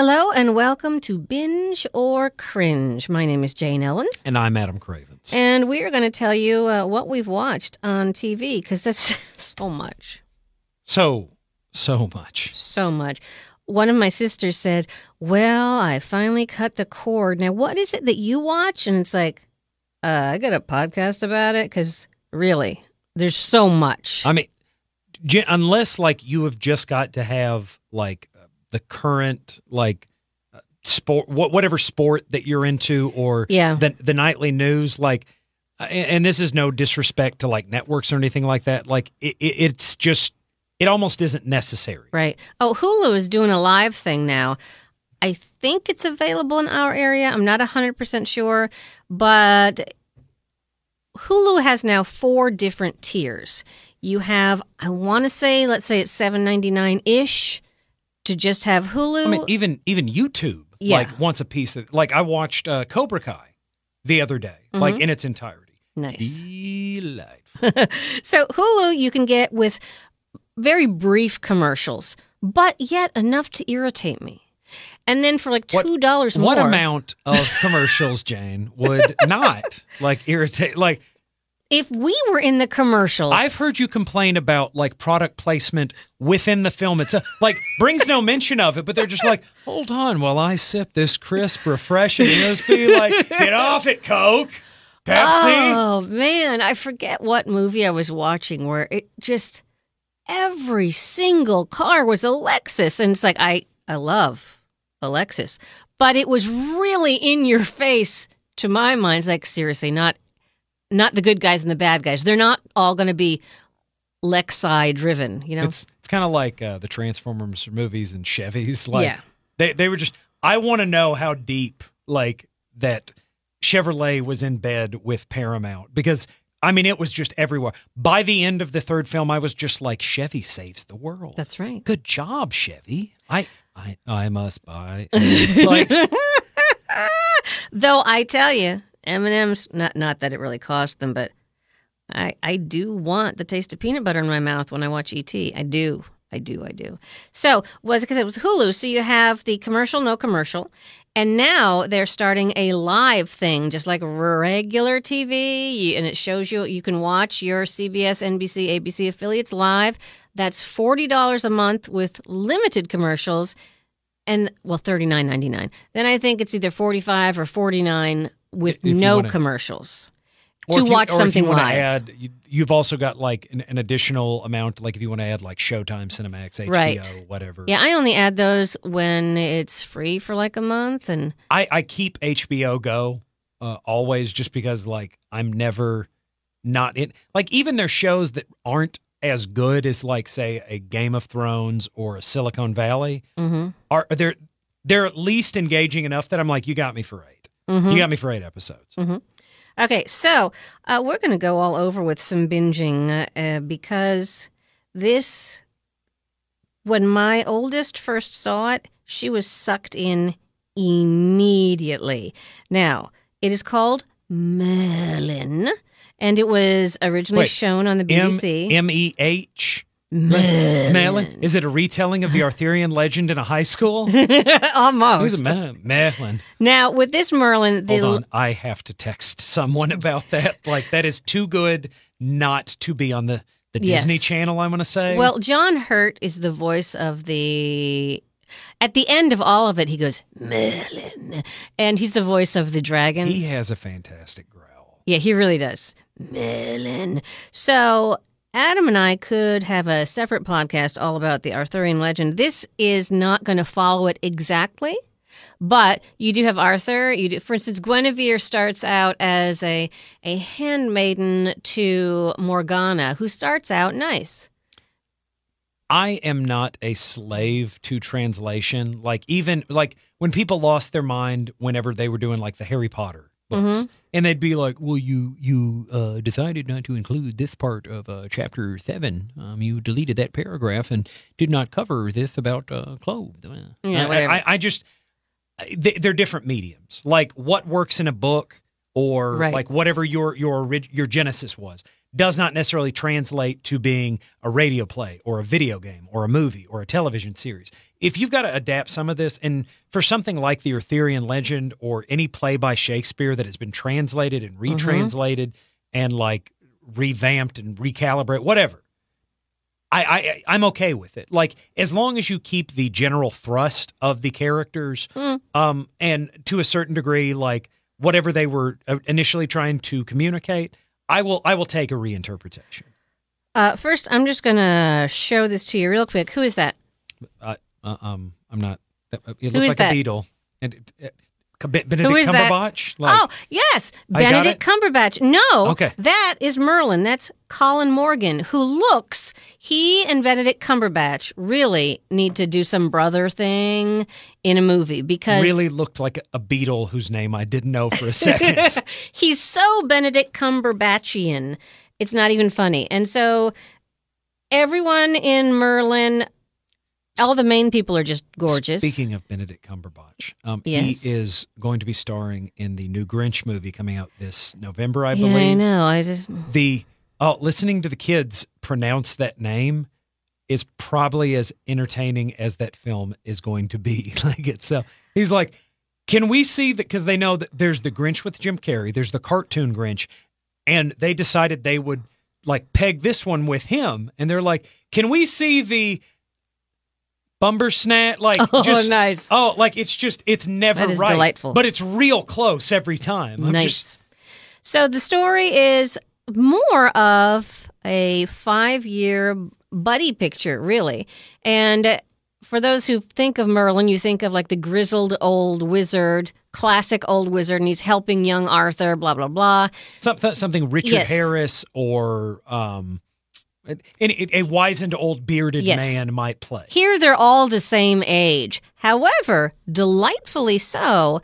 Hello and welcome to Binge or Cringe. My name is Jane Ellen, And I'm Adam Cravens. and we are going to tell you uh, what we've watched on TV because that's so much, So, so much. so much. One of my sisters said, Well, I finally cut the cord. Now, what is it that you watch? And it's like, uh, I got a podcast about it because really, there's so much. I mean, unless like you have just got to have like the current like sport, wha- whatever sport that you're into, or Yeah. the the nightly news, like. And and this is no disrespect to like networks or anything like that. Like it, it, it's just, it almost isn't necessary. Right. Oh, Hulu is doing a live thing now. I think it's available in our area. I'm not 100% sure, but Hulu has now four different tiers. You have, I want to say, let's say it's 7.99 ish to just have Hulu. I mean, even even YouTube, Yeah. like wants a piece of. Like I watched uh, Cobra Kai the other day, Mm-hmm. like in its entirety. nice. Delightful. So Hulu you can get with very brief commercials, but yet enough to irritate me. And then for like two dollars more. What amount of commercials, Jane, would not like irritate? Like If we were in the commercials, I've heard you complain about like product placement within the film. It's like brings no mention of it, but they're just like, hold on while I sip this crisp, refreshing USB. Like, get off it, Coke, Pepsi. Oh man, I forget what movie I was watching where it just every single car was a Lexus, and it's like I I love a Lexus, but it was really in your face to my mind. It's like seriously, not not the good guys and the bad guys. They're not all going to be Lexi driven. You know, It's it's kind of like uh, the Transformers movies and Chevys. Like Yeah. they they were just. I want to know how deep like that Chevrolet was in bed with Paramount because I mean it was just everywhere. By the end of the third film, I was just like Chevy saves the world. that's right. good job, Chevy. I I I must buy like Though I tell you, M and M's not not that it really cost them, but I I do want the taste of peanut butter in my mouth when I watch ET. I do. I do. I do. So was it because it was Hulu. So you have the commercial, no commercial, and now they're starting a live thing, just like regular TV, and it shows you you can watch your CBS, NBC, ABC affiliates live. That's forty dollars a month with limited commercials and well thirty nine ninety nine. Then I think it's either forty five or forty nine with If no wanna- commercials to you- watch if something you live. Add, you, you've also got like an, an additional amount, like if you want to add like Showtime, Cinemax, HBO, Right. whatever. Yeah, I only add those when it's free for like a month, and I, I keep HBO Go uh, always just because like I'm never not in like even their shows that aren't as good as like say a Game of Thrones or a Silicon Valley mhm, are they're they're at least engaging enough that I'm like you got me for 8 mhm. You got me for eight episodes. Okay, so uh, we're going to go all over with some binging uh, uh, because this, when my oldest first saw it, she was sucked in immediately. Now, it is called Merlin, and it was originally Wait, shown on the BBC. M E H Merlin. Is it a retelling of the Arthurian legend in a high school? Who's Almost. a Merlin? Now, with this Merlin, the Hold on, I have to text someone about that. Like that is too good not to be on the the Yes. Disney Channel. I'm going to say. Well, John Hurt is the voice of the. At the end of all of it, he goes Merlin, and he's the voice of the dragon. he has a fantastic growl. yeah, he really does Merlin. So Adam and I could have a separate podcast all about the Arthurian legend. This is not going to follow it exactly. But you do have Arthur. You do, for instance, Guinevere starts out as a a handmaiden to Morgana, who starts out nice. I am not a slave to translation. Like even like when people lost their mind whenever they were doing like the Harry Potter books, Mm-hmm. and they'd be like, "Well, you you uh, decided not to include this part of uh, chapter seven. Um, you deleted that paragraph and did not cover this about uh, clothes." Yeah, I- I, I just they, they're different mediums. Like what works in a book or Right. like whatever your your your genesis was does not necessarily translate to being a radio play or a video game or a movie or a television series. If you've got to adapt some of this, and for something like the Arthurian legend or any play by Shakespeare that has been translated and retranslated and like revamped and recalibrate, whatever. I, I I'm okay with it. Like as long as you keep the general thrust of the characters, um, and to a certain degree, like whatever they were uh, initially trying to communicate, I will I will take a reinterpretation. Uh, first, I'm just going to show this to you real quick. Who is that? Uh, uh, um, I'm not. It Who looked is like that? a beetle. And uh, uh, Benedict Who is that? Cumberbatch. Like, oh, yes, Benedict? Cumberbatch. No, Okay. that is Merlin. That's Colin Morgan, who looks. He and Benedict Cumberbatch really need to do some brother thing in a movie because really looked like a beetle whose name I didn't know for a second. he's so Benedict Cumberbatchian. It's not even funny. And so everyone in Merlin, all the main people are just gorgeous. Speaking of Benedict Cumberbatch, um, Yes. he is going to be starring in the new Grinch movie coming out this November, I believe. yeah, I know. I just The oh, listening to the kids pronounce that name is probably as entertaining as that film is going to be. like it's so he's like, can we see that? Because they know that there's the Grinch with Jim Carrey, there's the cartoon Grinch, and they decided they would like peg this one with him, and they're like, can we see the Bumbersnat? Like, Oh, just nice. Oh, like it's just it's never That is right, delightful. but it's real close every time. I'm nice. just- so the story is more of a five-year buddy picture, really. And for those who think of Merlin, you think of like the grizzled old wizard, classic old wizard, and he's helping young Arthur. Blah blah blah. something something Richard Yes. Harris or um, a, a, wizened old bearded Yes. man might play. Here they're all the same age. However, delightfully so,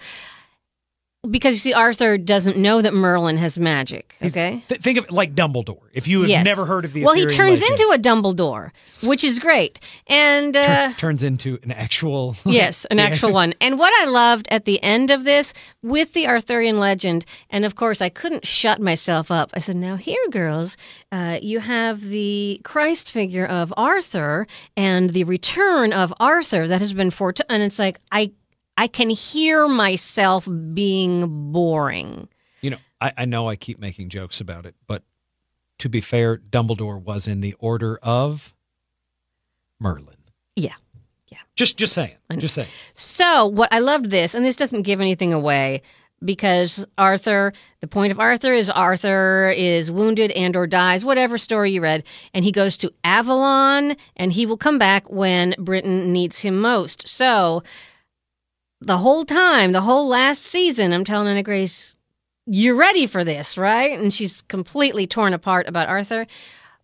because you see, Arthur doesn't know that Merlin has magic. Okay. Th- think of it like Dumbledore. If you have Yes. never heard of the well, he turns legend, into a Dumbledore, which is great. And uh, turns into an actual yes, an Yeah. actual one. And what I loved at the end of this with the Arthurian legend, and of course, I couldn't shut myself up. I said, "Now here, girls, uh, you have the Christ figure of Arthur and the return of Arthur that has been foretold." And it's like I, I can hear myself being boring. You know, I, I know I keep making jokes about it, but to be fair, Dumbledore was in the order of Merlin. Yeah. Yeah. Just just saying. Just saying. So, what I loved this, and this doesn't give anything away because Arthur, the point of Arthur is Arthur is wounded and or dies, whatever story you read, and he goes to Avalon and he will come back when Britain needs him most. So, the whole time, the whole last season, I'm telling Anna Grace, you're ready for this, right? And she's completely torn apart about Arthur.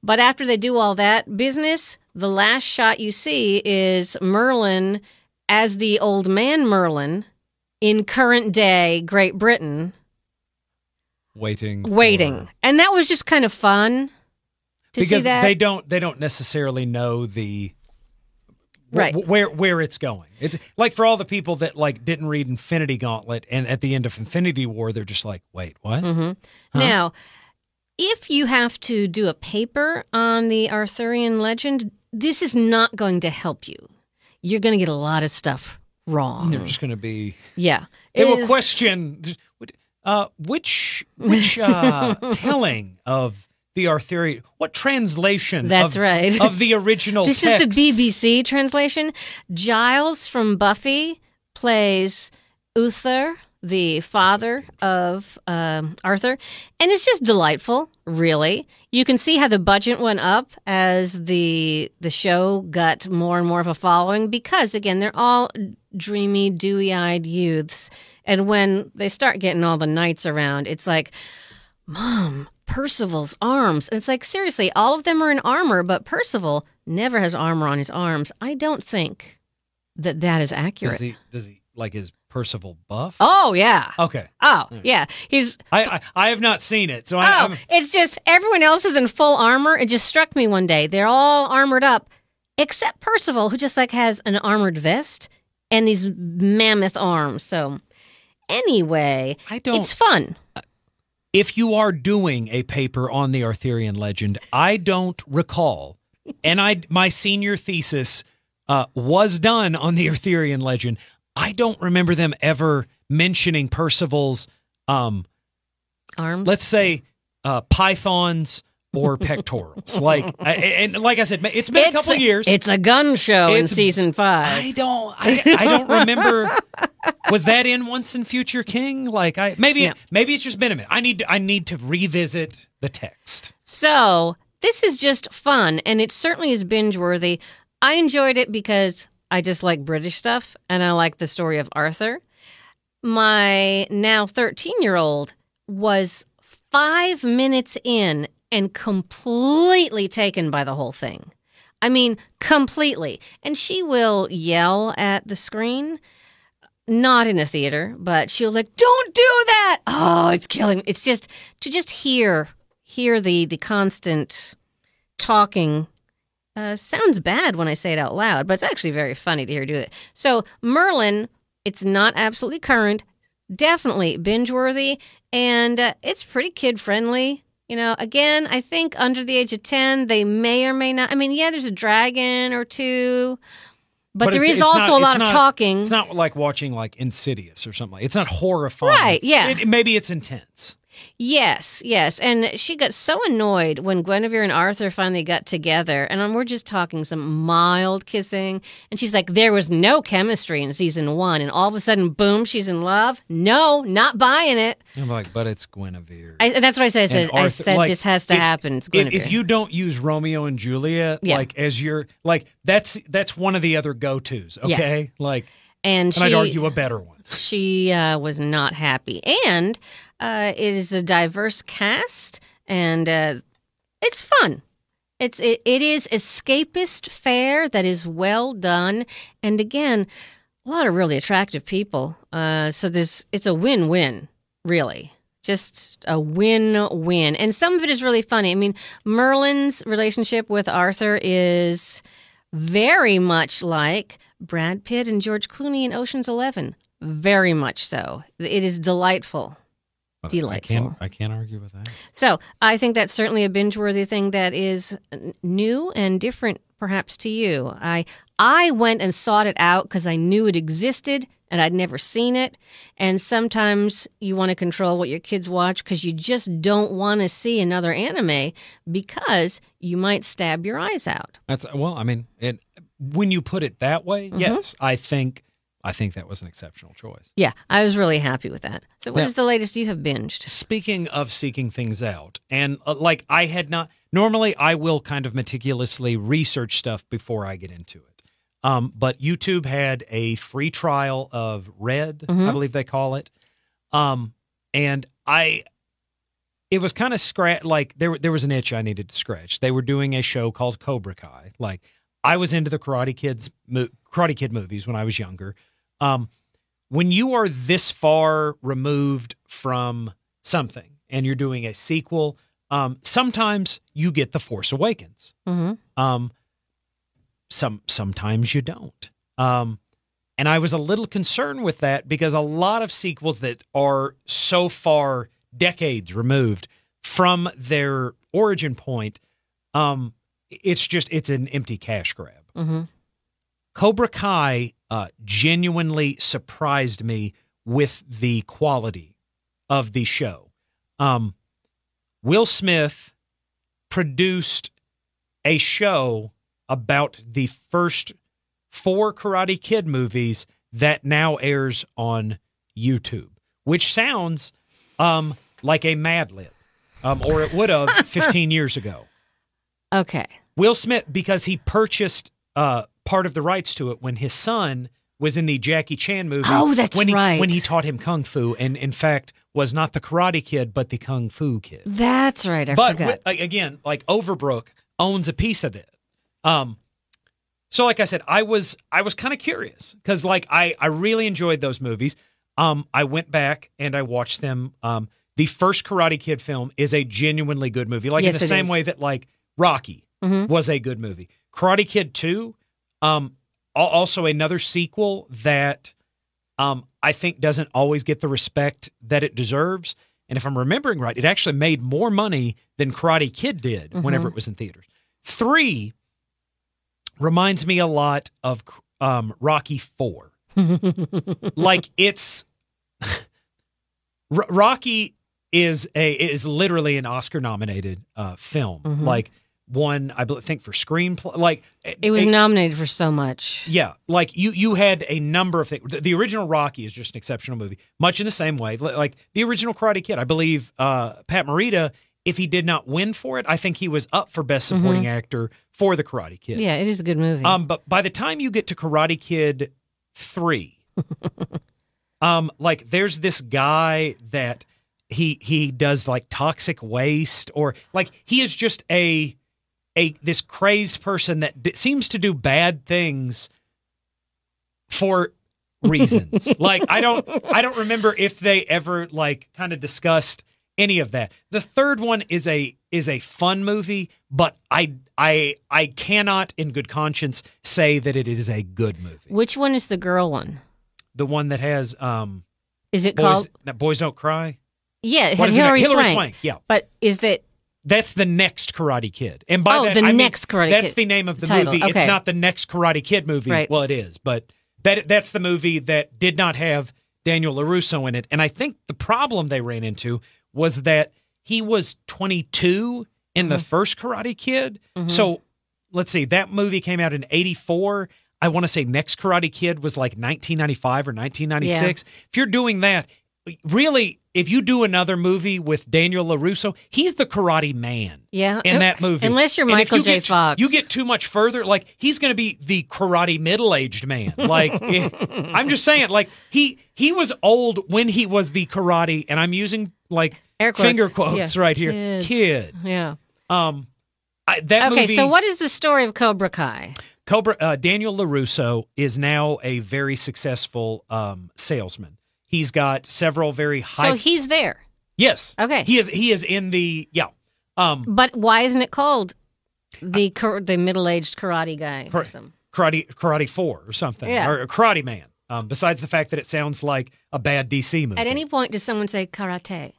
But after they do all that business, the last shot you see is Merlin as the old man Merlin in current day Great Britain Waiting. waiting. for- And that was just kind of fun to see because that. they don't they don't necessarily know the wh- Right. wh- where where it's going. It's like for all the people that like didn't read Infinity Gauntlet and at the end of Infinity War they're just like, "Wait, what?" Mm-hmm. Now, if you have to do a paper on the Arthurian legend, this is not going to help you. You're going to get a lot of stuff wrong. They're just going to be Yeah. They It will is- question uh which which uh telling of the Arthurian what translation That's of, right. of the original This text is the BBC translation. Giles from Buffy plays Uther, the father of um, Arthur, and it's just delightful. Really, you can see how the budget went up as the the show got more and more of a following because again, they're all dreamy, dewy-eyed youths, and when they start getting all the knights around, it's like. Mom, Percival's arms. And it's like, seriously, all of them are in armor, but Percival never has armor on his arms. I don't think that that is accurate. Does he does he like his Percival buff? oh, yeah. Okay. Oh, yeah. He's. I, I I have not seen it. So I Oh, I'm, it's just everyone else is in full armor. It just struck me one day. They're all armored up, except Percival, who just like has an armored vest and these mammoth arms. So, anyway, I don't it's fun. If you are doing a paper on the Arthurian legend, I don't recall, and I my senior thesis uh, was done on the Arthurian legend. I don't remember them ever mentioning Percival's, um, Arms. let's say, uh, pythons or pectorals. like, I- and like I said, it's been a couple of years. It's a gun show in season five. I don't. I, I don't remember. Was that in Once and Future King? Like I maybe No. maybe it's just been a minute. I need to, I need to revisit the text. So this is just fun, and it certainly is binge worthy. I enjoyed it because I just like British stuff, and I like the story of Arthur. My now 13 year old was five minutes in and completely taken by the whole thing. I mean, completely. And she will yell at the screen not in a theater, but she'll like, "Don't do that!" Oh, it's killing. me. It's just to just hear hear the the constant talking. Uh, sounds bad when I say it out loud, but it's actually very funny to hear do it. So Merlin, it's not absolutely current, definitely binge worthy, and uh, it's pretty kid friendly. You know, again, I think under the age of ten, they may or may not. I mean, yeah, there's a dragon or two, but, there it's- is also not- a lot of not- talking. It's not like watching like Insidious or something. Like It's not horrifying. Right, yeah. It- maybe it's intense. Yes, yes. And she got so annoyed when Guinevere and Arthur finally got together. And um, we're just talking some mild kissing. And she's like, there was no chemistry in season one. And all of a sudden, boom, she's in love. No, not buying it. I'm like, but it's Guinevere. I, that's what I said. I said, And I said like, this has to if- happen. It's if, Guinevere. if you don't use Romeo and Juliet Yeah. like as your like that's that's one of the other go tos. Yeah. Okay, like and and she, I'd argue a better one. She uh, was not happy. And uh, it is a diverse cast, and uh, it's fun. It's it, it is escapist fare that is well done, and again, a lot of really attractive people. Uh, so there's it's a win win, really. Just a win win, and some of it is really funny. I mean, Merlin's relationship with Arthur is very much like Brad Pitt and George Clooney in Ocean's Eleven. Very much so. It is delightful. Delightful. I can't I can't argue with that. So I think that's certainly a binge-worthy thing that is new and different, perhaps to you. I I went and sought it out because I knew it existed and I'd never seen it. And sometimes you want to control what your kids watch because you just don't want to see another anime because you might stab your eyes out. That's well, I mean, it, when you put it that way, Mm-hmm. yes, I think I think that was an exceptional choice. Yeah, I was really happy with that. So, what is Now- the latest you have binged? Speaking of seeking things out, and uh, like I had not normally, I will kind of meticulously research stuff before I get into it. Um, but YouTube had a free trial of Red, I Mhm. believe they call it. Um, and I, it was kind of scratch like there there was an itch I needed to scratch. They were doing a show called Cobra Kai. Like I was into the Karate Kids, mo- Karate Kid movies when I was younger. Um, when you are this far removed from something and you're doing a sequel, um, sometimes you get the Force Awakens. Mm-hmm. Um, some sometimes you don't. Um, and I was a little concerned with that because a lot of sequels that are so far decades removed from their origin point, um, it's just it's an empty cash grab. Mm-hmm. Cobra Kai uh, genuinely surprised me with the quality of the show. Um, Will Smith produced a show about the first four Karate Kid movies that now airs on YouTube, which sounds um, like a Mad Lib, um, or it would have 15 years ago. Okay. Will Smith, because he purchased uh, part of the rights to it when his son was in the Jackie Chan movie. Oh, that's when he, right. When he taught him kung fu, and in fact was not the Karate Kid, but the Kung Fu Kid. That's right. I but forgot. wi- again, like Overbrook owns a piece of it. Um, so like I said, I was I was kind of curious because like I I really enjoyed those movies. Um, I went back and I watched them. Um, the first Karate Kid film is a genuinely good movie, like Yes, in the same is. way that like Rocky Mhm. was a good movie. Karate Kid Two, um, also another sequel that um I think doesn't always get the respect that it deserves. And if I'm remembering right, it actually made more money than Karate Kid did whenever it was in theaters. Three reminds me a lot of um, Rocky Four. like it's R- Rocky is a is literally an Oscar nominated uh, film. Mhm. Like one, I think for screenplay. Like It was a- nominated for so much. yeah, like you you had a number of things. The, the original Rocky is just an exceptional movie, much in the same way. Like the original Karate Kid, I believe uh, Pat Morita, if he did not win for it, I think he was up for Best Supporting Actor for the Karate Kid. Yeah, it is a good movie. Um, but by the time you get to Karate Kid three, um, like there's this guy that he he does like toxic waste or like he is just a a this crazed person that d- seems to do bad things for reasons. like I don't I don't remember if they ever like kind of discussed any of that. The third one is a is a fun movie, but I I I cannot in good conscience say that it is a good movie. Which one is the girl one? The one that has um Is it boys called? that boys don't cry. Yeah, it What had is? Hillary, Hilary Swank. Swank. Yeah. But is that That's the next Karate Kid. And by Oh, that, the I mean, next Karate that's Kid the name of the title. movie. Okay. It's not the next Karate Kid movie. Right. Well, it is, but that that's the movie that did not have Daniel LaRusso in it. And I think the problem they ran into was that he was 22 in Mm-hmm. the first Karate Kid. So let's see, that movie came out in 84. I want to say Next Karate Kid was like 1995 or 1996. If you're doing that, really, if you do another movie with Daniel LaRusso, he's the karate man yeah in that movie. Unless you're Michael you J. get- Fox, You get too much further, like he's going to be the karate middle-aged man. Like I'm just saying, like he he was old when he was the karate, and I'm using like Air quotes. finger quotes Yeah. right here, Kids. kid. yeah. Um, I, that Okay, movie. so what is the story of Cobra Kai? Cobra uh, Daniel Larusso is now a very successful um, salesman. He's got several very high. So he's there, yes, Okay. He is. He is in the yeah. Um, but why isn't it called the the middle aged karate guy? or Kar- karate karate four or something Yeah. or karate man. Um, besides the fact that it sounds like a bad DC movie. At any point, does someone say karate?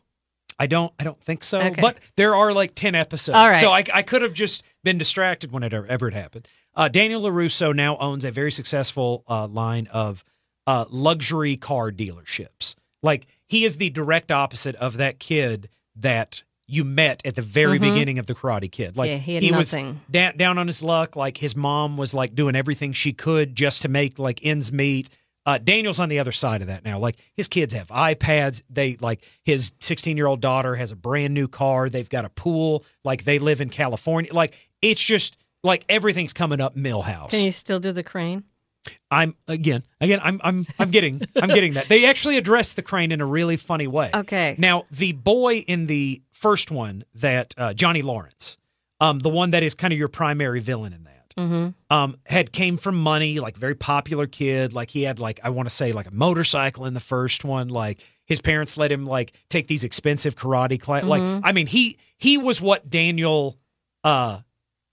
I don't. I don't think so. Okay. But there are like ten episodes. All right. So I, I could have just been distracted when it ever, ever it happened. Uh, Daniel Larusso now owns a very successful uh, line of uh, luxury car dealerships. Like he is the direct opposite of that kid that you met at the very Mhm. beginning of the Karate Kid. Like Yeah, he had was down, down on his luck. Like his mom was like doing everything she could just to make like ends meet. Uh, Daniel's on the other side of that now. Like his kids have iPads. They like his 16 year old daughter has a brand new car. They've got a pool. Like they live in California. Like it's just like everything's coming up Milhouse. Can you still do the crane? I'm again, again. I'm I'm I'm getting I'm getting that. They actually address the crane in a really funny way. Okay. Now the boy in the first one that uh, Johnny Lawrence, um, the one that is kind of your primary villain in that Mm-hmm. um, had came from money, like very popular kid. Like he had like I want to say like a motorcycle in the first one. Like his parents let him like take these expensive karate class. Like Mhm. I mean he he was what Daniel uh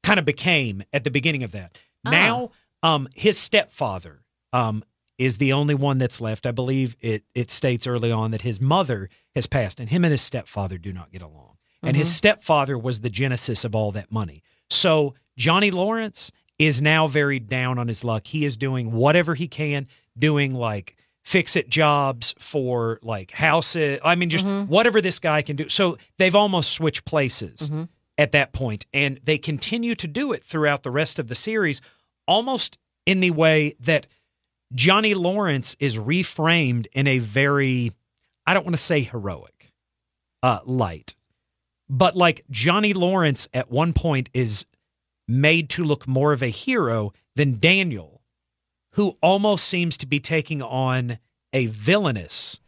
kind of became at the beginning of that. Ah. Now um his stepfather um is the only one that's left. I believe it it states early on that his mother has passed and him and his stepfather do not get along. And his stepfather was the genesis of all that money. So Johnny Lawrence is now very down on his luck. He is doing whatever he can, doing like fix it jobs for like houses. I mean, just whatever this guy can do. So they've almost switched places Mhm. at that point, and they continue to do it throughout the rest of the series, almost in the way that Johnny Lawrence is reframed in a very, I don't want to say heroic, uh, light, but like Johnny Lawrence at one point is made to look more of a hero than Daniel, who almost seems to be taking on a villainous.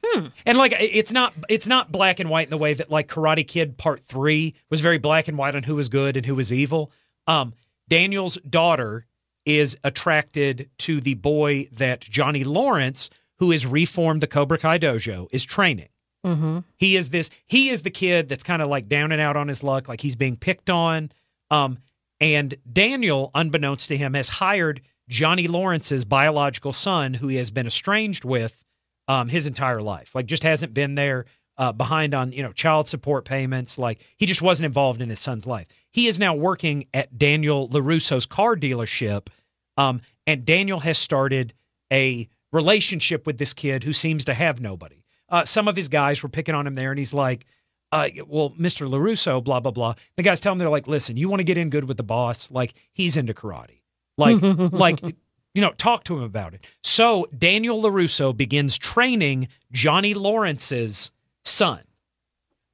And like it's not it's not black and white in the way that like Karate Kid Part 3 was very black and white on who was good and who was evil. Um Daniel's daughter is attracted to the boy that Johnny Lawrence, who has reformed the Cobra Kai dojo, is training. Mm-hmm. He is this. He is the kid that's kind of like down and out on his luck, like he's being picked on. Um, and Daniel, unbeknownst to him, has hired Johnny Lawrence's biological son, who he has been estranged with um, his entire life. Like, just hasn't been there, uh, behind on you know child support payments. Like, he just wasn't involved in his son's life. He is now working at Daniel Larusso's car dealership Um, and Daniel has started a relationship with this kid who seems to have nobody. Uh, some of his guys were picking on him there, and he's like, uh, well, Mr. LaRusso, blah, blah, blah. The guys tell him, they're like, listen, you want to get in good with the boss? Like, he's into karate. Like, like, you know, talk to him about it. So Daniel LaRusso begins training Johnny Lawrence's son.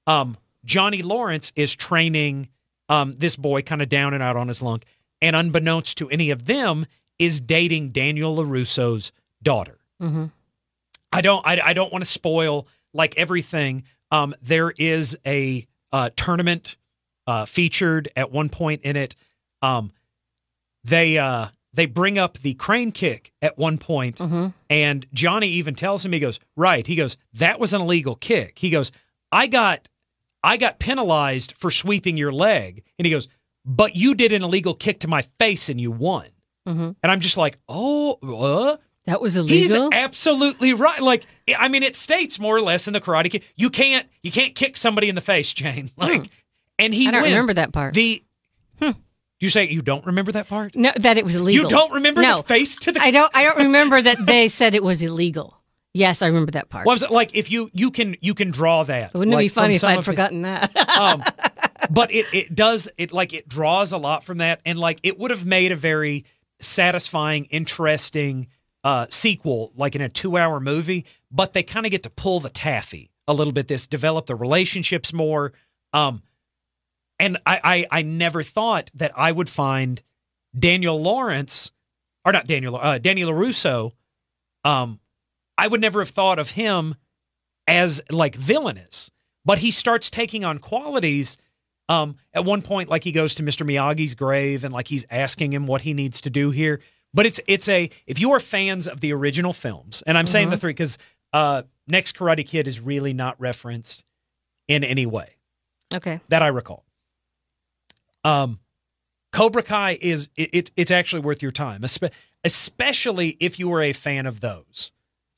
Um, Johnny Lawrence is training um, this boy kind of down and out on his lunk. And unbeknownst to any of them, is dating Daniel LaRusso's daughter. Mm-hmm. I don't I, I don't want to spoil like everything. Um, there is a uh, tournament uh, featured at one point in it. Um, they uh, they bring up the crane kick at one point, Mm-hmm. and Johnny even tells him he goes right. He goes that was an illegal kick. He goes I got I got penalized for sweeping your leg, and he goes but you did an illegal kick to my face and you won. Mm-hmm. And I'm just like oh. Uh? That was illegal. He's absolutely right. Like, I mean, it states more or less in the Karate Kid, you can't you can't kick somebody in the face, Jane. Like, and he Hmm. I don't wins. remember that part. The you say you don't remember that part? no, that it was illegal. You don't remember no, the face to the. I don't. I don't remember that they said it was illegal. Yes, I remember that part. What was it like? If you you can you can draw that. Wouldn't it be funny if I'd of the- forgotten that? um, but it it does it like it draws a lot from that, and like it would have made a very satisfying, interesting uh, sequel, like in a two hour movie. But they kind of get to pull the taffy a little bit. This develop the relationships more. Um, and I, I I never thought that I would find Daniel Lawrence or not Daniel uh, Daniel Larusso. Um, I would never have thought of him as like villainous, but he starts taking on qualities. Um, at one point, like he goes to Mr. Miyagi's grave and like he's asking him what he needs to do here. But it's it's a if you are fans of the original films, and I'm saying the three because uh, Next Karate Kid is really not referenced in any way okay. that I recall. Um, Cobra Kai is it, it's it's actually worth your time, especially if you were a fan of those.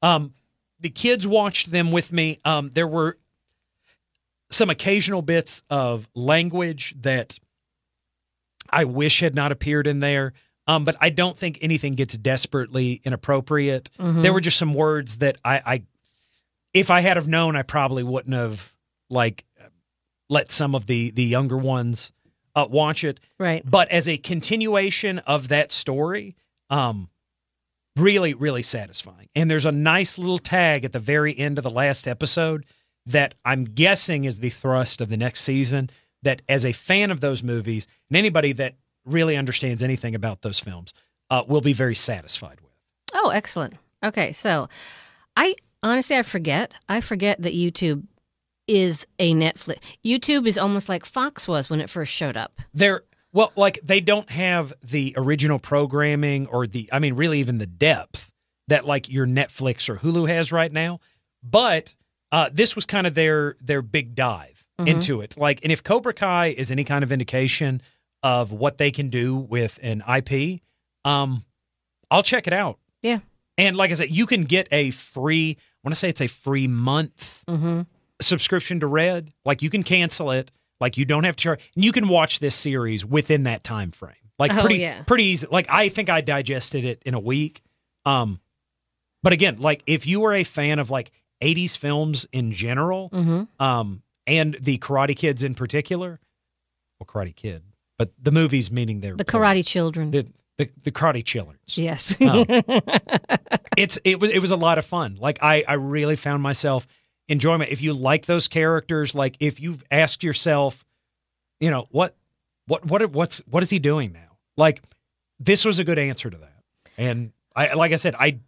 Um, the kids watched them with me. Um, there were some occasional bits of language that I wish had not appeared in there. Um, but I don't think anything gets desperately inappropriate. Mhm. There were just some words that I, I, if I had have known, I probably wouldn't have like let some of the the younger ones uh, watch it. Right. But as a continuation of that story, um, really, really satisfying. And there's a nice little tag at the very end of the last episode that I'm guessing is the thrust of the next season. That as a fan of those movies, and anybody that really understands anything about those films, uh, will be very satisfied with. Oh, excellent. Okay, so I honestly I forget. I forget that YouTube is a Netflix. YouTube is almost like Fox was when it first showed up. They're well, like they don't have the original programming or the, I mean, really even the depth that like your Netflix or Hulu has right now. But uh, this was kind of their their big dive Mhm. into it. Like, and if Cobra Kai is any kind of indication of what they can do with an IP, um, I'll check it out. Yeah. And like I said, you can get a free. I want to say it's a free month Mm-hmm. Subscription to Red. Like you can cancel it. Like you don't have to charge. And you can watch this series within that time frame. Like Oh, pretty yeah. pretty easy. Like I think I digested it in a week. Um but again, like if you were a fan of like 80s films in general, Mm-hmm. um and the Karate Kids in particular, well Karate Kid, but the movies meaning they're The Karate Children. the the, the Karate Chillers yes. Oh. it's it was it was a lot of fun. Like I I really found myself enjoying it. If you like those characters, like if you've asked yourself, you know what what what what's what is he doing now? Like this was a good answer to that. And I like I said I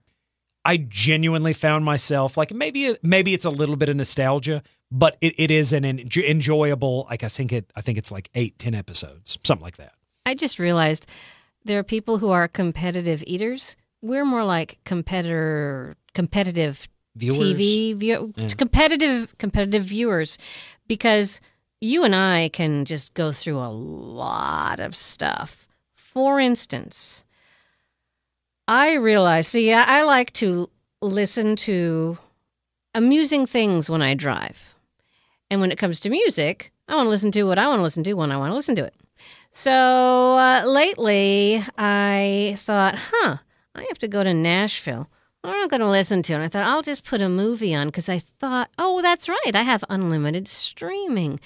I genuinely found myself like maybe maybe it's a little bit of nostalgia, but it, it is an enj- enjoyable. Like I think it I think it's like eight ten episodes something like that. I just realized there are people who are competitive eaters. We're more like competitor competitive Viewers. TV view, Yeah. competitive competitive viewers because you and I can just go through a lot of stuff. For instance, I realize, see, I, I like to listen to amusing things when I drive. And when it comes to music, I want to listen to what I want to listen to when I want to listen to it. So uh, lately, I thought, huh, I have to go to Nashville. Am not going to listen to? it. And I thought, I'll just put a movie on because I thought, oh, that's right, I have unlimited streaming.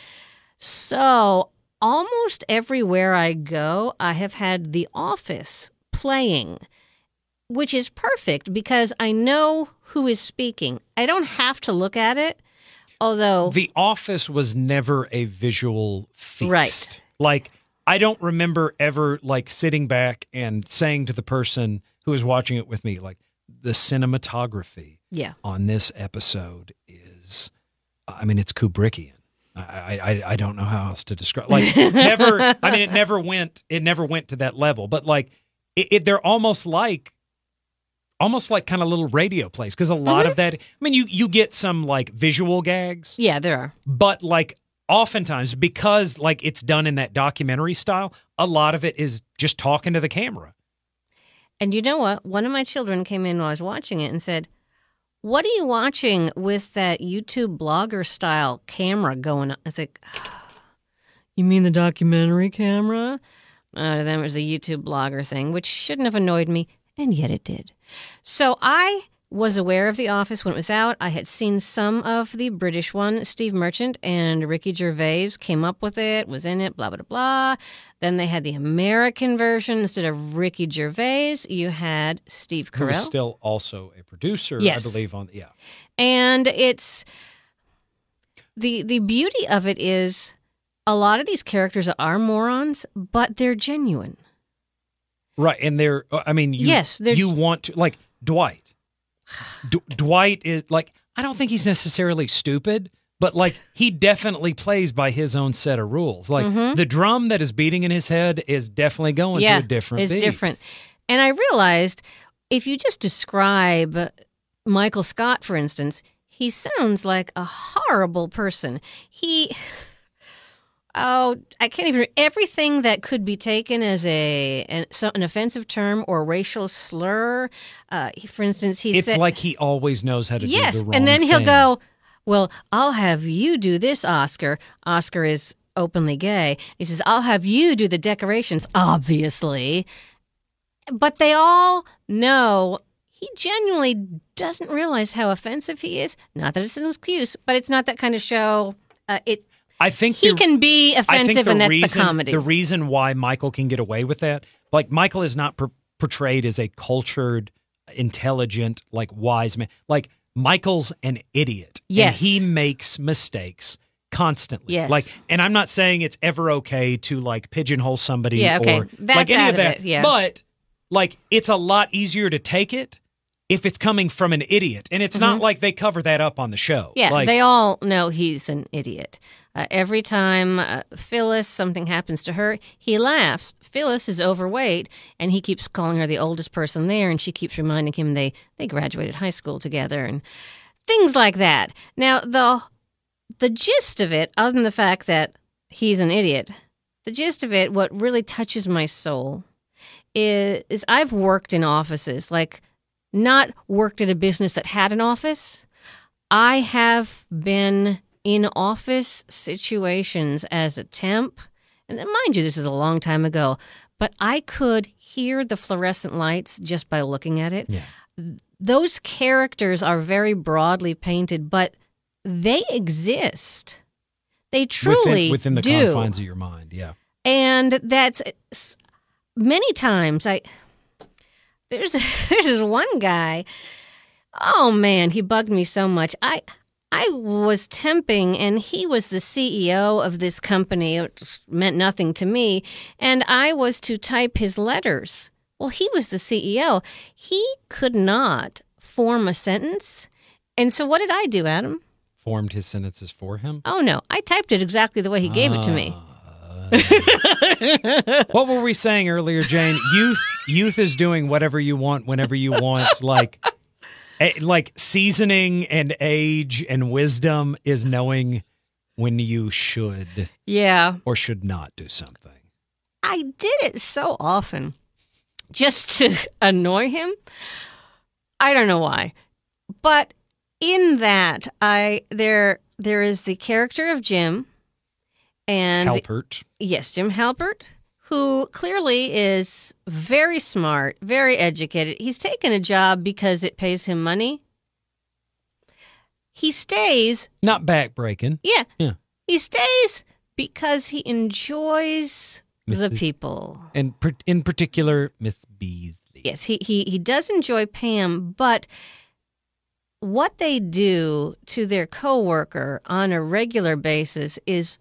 So almost everywhere I go, I have had The Office playing, which is perfect because I know who is speaking. I don't have to look at it. Although The Office was never a visual feast. Right. Like I don't remember ever like sitting back and saying to the person who was watching it with me, like the cinematography yeah, on this episode is, I mean, it's Kubrickian. I, I I don't know how else to describe. Like never. I mean, it never went. It never went to that level. But like, it, it they're almost like, almost like kind of little radio plays because a lot of mm-hmm. that. I mean, you you get some like visual gags yeah, there are. but like oftentimes because like it's done in that documentary style a lot of it is just talking to the camera And you know what? One of my children came in while I was watching it and said, What are you watching with that YouTube blogger style camera going on? I was like, You mean the documentary camera? Uh, then it was the YouTube blogger thing, which shouldn't have annoyed me, and yet it did. So I was aware of The Office when it was out. I had seen some of the British one. Steve Merchant and Ricky Gervais came up with it, was in it, blah, blah, blah. Then they had the American version. Instead of Ricky Gervais, you had Steve who Carell. still also a producer Yes. i believe on yeah and it's the the beauty of it is a lot of these characters are morons, but they're genuine. right and they're uh, i mean you, Yes, you want to like dwight D- dwight is like i don't think he's necessarily stupid but like he definitely plays by his own set of rules like the drum that is beating in his head is definitely going Mm-hmm. yeah, to a different it's beat. different. And I realized if you just describe Michael Scott, for instance, he sounds like a horrible person. He. Oh, I can't even. Everything that could be taken as a an, so, an offensive term or racial slur. Uh, he- for instance, he it's said, like he always knows how to do Yes, the wrong and then he'll thing. go, "Well, I'll have you do this, Oscar." Oscar is openly gay. He says, "I'll have you do the decorations." Obviously, but they all know he genuinely doesn't realize how offensive he is. Not that it's an excuse, but it's not that kind of show. Uh, it I think he the- can be offensive, and that's reason, the comedy. The reason why Michael can get away with that, like Michael is not per- portrayed as a cultured, intelligent, like wise man. Like Michael's an idiot. and Yes. he makes mistakes constantly. Yes. Like, and I'm not saying it's ever okay to like pigeonhole somebody Yeah, okay. or That's like any of that. it, yeah. But like, it's a lot easier to take it if it's coming from an idiot, and it's not like they cover that up on the show. Mm-hmm. Yeah, like, they all know he's an idiot. Uh, every time uh, Phyllis, something happens to her, he laughs. Phyllis is overweight, and he keeps calling her the oldest person there, and she keeps reminding him they, they graduated high school together and things like that. Now, the, the gist of it, other than the fact that he's an idiot, the gist of it, what really touches my soul, is, is I've worked in offices, like not worked at a business that had an office. I have been in office situations as a temp, and mind you, this is a long time ago, but I could hear the fluorescent lights just by looking at it. Yeah. Those characters are very broadly painted, but they exist. They truly within, within the do. confines of your mind. Yeah. and that's many times I there's there's this one guy. Oh man, he bugged me so much. I I was temping and he was the CEO of this company. It meant nothing to me, and I was to type his letters. Well, he was the CEO. He could not form a sentence. And so what did I do, Adam? Formed his sentences for him. Oh no, I typed it exactly the way he gave it to me. Ah. what were we saying earlier, Jane? Youth, youth is doing whatever you want, whenever you want. Like, eh, like seasoning and age and wisdom is knowing when you should Yeah. or should not do something. I did it so often just to annoy him. I don't know why. But in that I there there is the character of Jim and Halpert. yes, Jim Halpert, who clearly is very smart, very educated. He's taken a job because it pays him money. He stays, Not backbreaking. yeah, Yeah. he stays because he enjoys the people. And per- in particular, Miss Beesly. Yes, he, he he does enjoy Pam, but what they do to their coworker on a regular basis is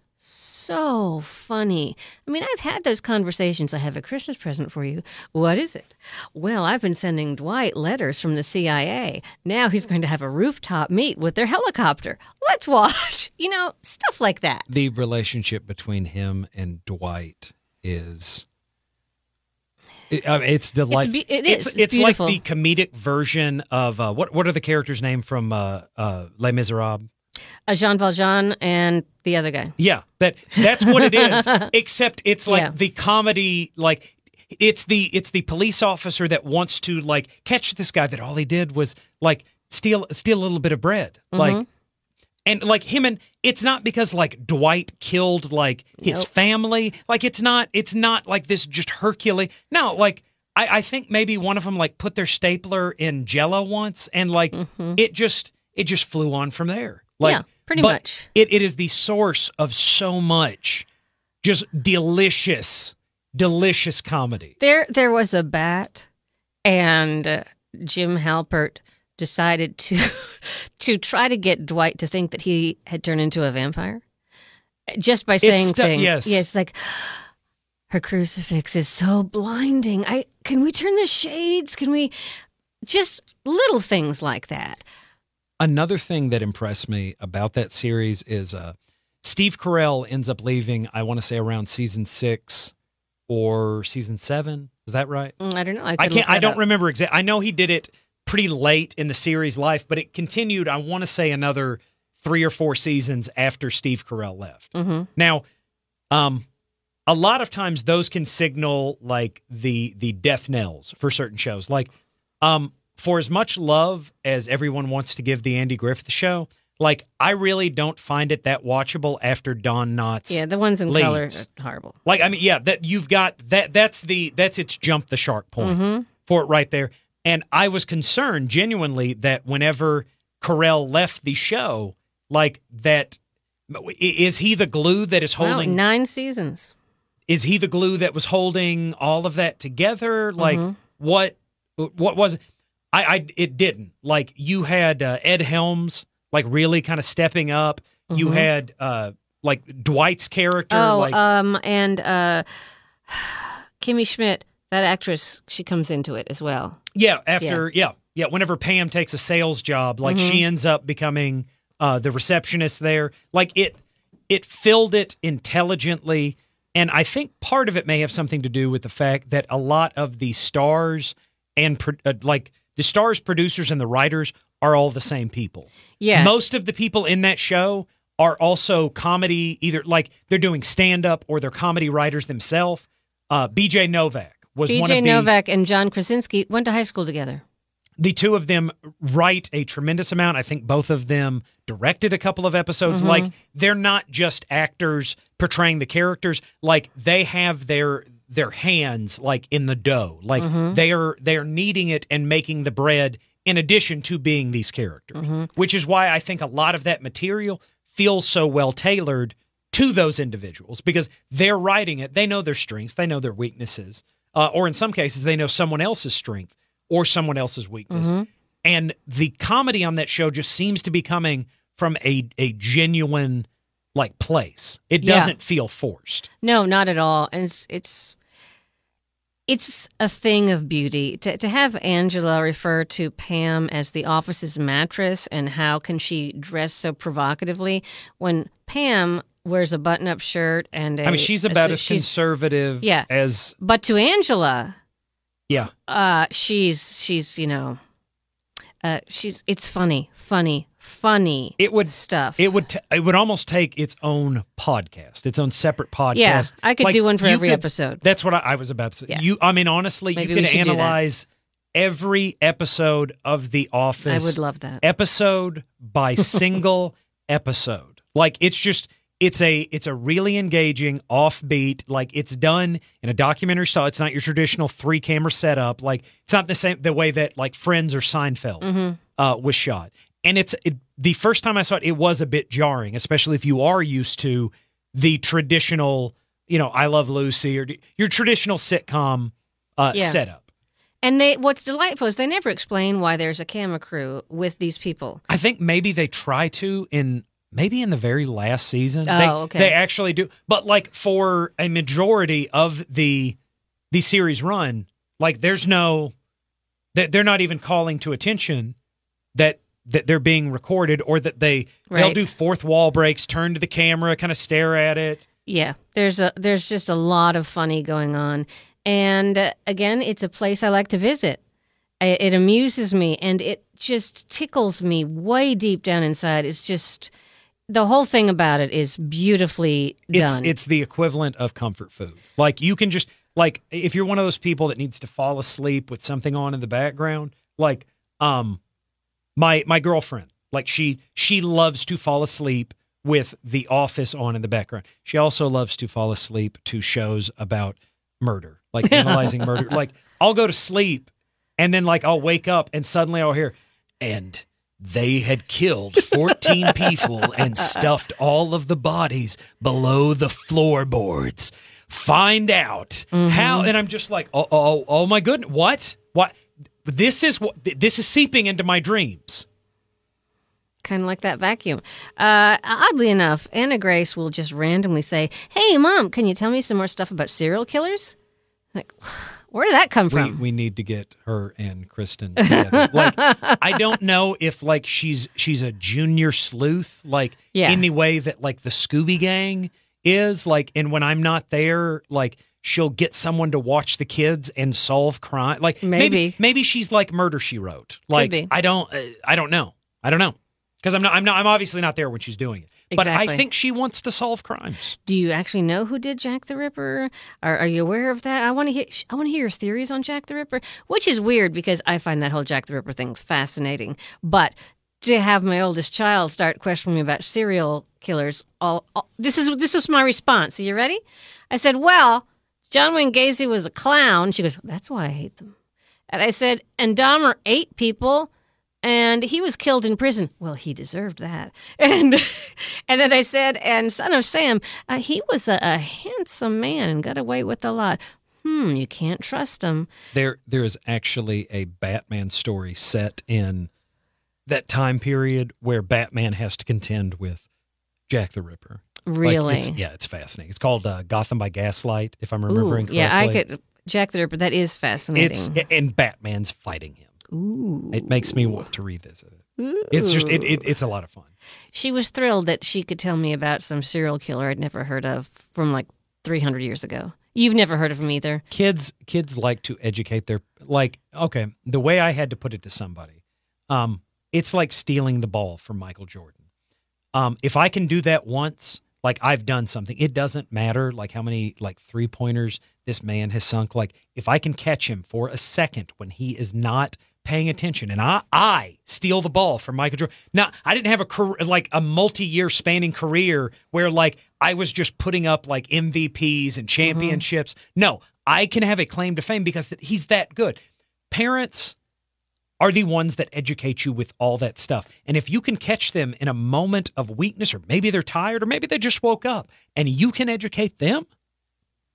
so funny. I mean, I've had those conversations. I have a Christmas present for you. What is it? Well, I've been sending Dwight letters from the CIA. Now he's going to have a rooftop meet with their helicopter. Let's watch. You know, stuff like that. The relationship between him and Dwight is. It, I mean, it's delightful. be- it's. It's It's like the comedic version of uh, what? What are the characters' name from uh, uh, Les Miserables? Uh, Jean Valjean and the other guy. Yeah, that that's what it is. except it's like Yeah. the comedy, like it's the it's the police officer that wants to like catch this guy that all he did was like steal steal a little bit of bread, Mm-hmm. like. And like him and it's not because like Dwight killed like his Nope. family. Like it's not it's not like this just Hercules. No, like I, I think maybe one of them like put their stapler in jello once and like it just it just flew on from there. Like. Yeah, pretty but much. It it is the source of so much just delicious, delicious comedy. There, there was a bat, and uh, Jim Halpert decided to to try to get Dwight to think that he had turned into a vampire, just by saying stu- things. yes. yes, like her crucifix is so blinding. I can we turn the shades? Can we just little things like that? Another thing that impressed me about that series is uh, Steve Carell ends up leaving. I want to say around season six or season seven. Is that right? Mm, I don't know. I, I can't. I don't up. remember exactly. I know he did it pretty late in the series' life, but it continued. I want to say another three or four seasons after Steve Carell left. Mhm. Now, um, a lot of times those can signal like the the death knells for certain shows. Like, um, for as much love as everyone wants to give the Andy Griffith show, like I really don't find it that watchable after Don Knotts. Yeah, the ones in leaves. color are horrible. Like I mean, yeah, that you've got that. That's the that's its jump the shark point Mm-hmm. for it right there. And I was concerned genuinely that whenever Carell left the show, like that is he the glue that is Wow, holding? nine seasons. is he the glue that was holding all of that together? Like Mm-hmm. what? What was? I, I it didn't. Like you had uh, Ed Helms like really kind of stepping up. You had uh like Dwight's character. Mm-hmm. Oh, like um, and uh, Kimmy Schmidt, that actress, she comes into it as well. Yeah, after yeah. yeah, Whenever Pam takes a sales job, like Mm-hmm. she ends up becoming uh, the receptionist there. Like it, it filled it intelligently, and I think part of it may have something to do with the fact that a lot of the stars and uh, like the stars, producers, and the writers are all the same people. Yeah. most of the people in that show are also comedy, either like they're doing stand up or they're comedy writers themselves. Uh, B.J. Novak was one BJ of the Novak and John Krasinski went to high school together. the two of them write a tremendous amount. I think both of them directed a couple of episodes. Mm-hmm. Like they're not just actors portraying the characters. Like they have their their hands like in the dough. Like Mm-hmm. they are they are kneading it and making the bread in addition to being these characters. Mm-hmm. Which is why I think a lot of that material feels so well tailored to those individuals because they're writing it. They know their strengths, they know their weaknesses, uh, or in some cases, they know someone else's strength or someone else's weakness. And the comedy on that show just seems to be coming from a a genuine like place. It doesn't feel forced. No, not at all. And it's it's it's a thing of beauty to to have Angela refer to Pam as the office's mattress and how can she dress so provocatively when Pam wears a button-up shirt and a I mean, she's about so as she's- conservative Yeah. as but to Angela, yeah. uh she's she's you know uh she's it's funny, funny, funny It would stuff. It would t- it would almost take its own podcast, its own separate podcast. Yeah, I could Like, do one for every could- episode. That's what I, I was about to say. Yeah. You, I mean, honestly, Maybe you we could should do that. analyze every episode of The Office. I would love that. episode by single episode. Like it's just it's a it's a really engaging offbeat like it's done in a documentary style it's not your traditional three camera setup like it's not the same the way that like friends or seinfeld uh, was shot and it's it, the first time i saw it it was a bit jarring especially if you are used to the traditional you know i love lucy or your traditional sitcom uh, Yeah. setup And they what's delightful is they never explain why there's a camera crew with these people. I think maybe they try to in maybe in the very last season. Oh, they, okay. They actually do, but like for a majority of the the series run, like there's no that they're not even calling to attention that that they're being recorded or that they they'll do fourth wall breaks, turn to the camera, kind of stare at it. Yeah, there's a there's just a lot of funny going on, and uh, again, it's a place I like to visit. It, it amuses me, and it just tickles me way deep down inside. It's just the whole thing about it is beautifully It's done. it's the equivalent of comfort food. Like you can just like if you're one of those people that needs to fall asleep with something on in the background, like um my my girlfriend, like she she loves to fall asleep with The Office on in the background. She also loves to fall asleep to shows about murder, like analyzing murder. Like I'll go to sleep and then like I'll wake up and suddenly I'll hear and they had killed 14 people and stuffed all of the bodies below the floorboards. Find out how mm-hmm. and I'm just like, "Oh oh oh my goodness, what? What this is what this is seeping into my dreams." kind of like that vacuum. Uh, oddly enough, Anna Grace will just randomly say, "Hey, mom, can you tell me some more stuff about serial killers?" Like, where did that come We, from? we need to get her and Kristen together. like I don't know if like she's she's a junior sleuth like Yeah. in the way that like the Scooby Gang is like and when I'm not there like she'll get someone to watch the kids and solve crime like maybe Maybe. maybe she's like murder she wrote like. I don't uh, I don't know I don't know because I'm not I'm not I'm obviously not there when she's doing it but I think she wants to solve crimes Do you actually know who did Jack the Ripper? Are, are you aware of that? I want to hear. I want to hear your theories on Jack the Ripper, which is weird because I find that whole Jack the Ripper thing fascinating. But to have my oldest child start questioning me about serial killers, all, all this is this was my response. Are you ready? I said, "Well, John Wayne Gacy was a clown." She goes, "That's why I hate them." And I said, "And Dahmer ate people." and he was killed in prison. Well, he deserved that. And and then I said, and son of Sam, uh, he was a, a handsome man and got away with a lot. Hmm, you can't trust him. There, there is actually a Batman story set in that time period where Batman has to contend with Jack the Ripper. Like, Really? it's- yeah, it's fascinating. It's called uh, Gotham by Gaslight, if I'm remembering Ooh, yeah, I could. Jack the Ripper. That is fascinating. It's and Batman's fighting him. Ooh. It makes me want to revisit it. It's just it, it it's a lot of fun. She was thrilled that she could tell me about some serial killer I'd never heard of from like 300 years ago. You've never heard of him either. Kids kids like to educate their like okay, the way I had to put it to somebody. Um it's like stealing the ball from Michael Jordan. Um if I can do that once, like I've done something. It doesn't matter like how many like three pointers this man has sunk like if I can catch him for a second when he is not paying attention and I I steal the ball from Michael Jordan. Now, I didn't have a career, like a multi-year spanning career where like I was just putting up like MVPs and mm-hmm. championships. No, I can have a claim to fame because he's that good. Parents are the ones that educate you with all that stuff. And if you can catch them in a moment of weakness or maybe they're tired or maybe they just woke up and you can educate them,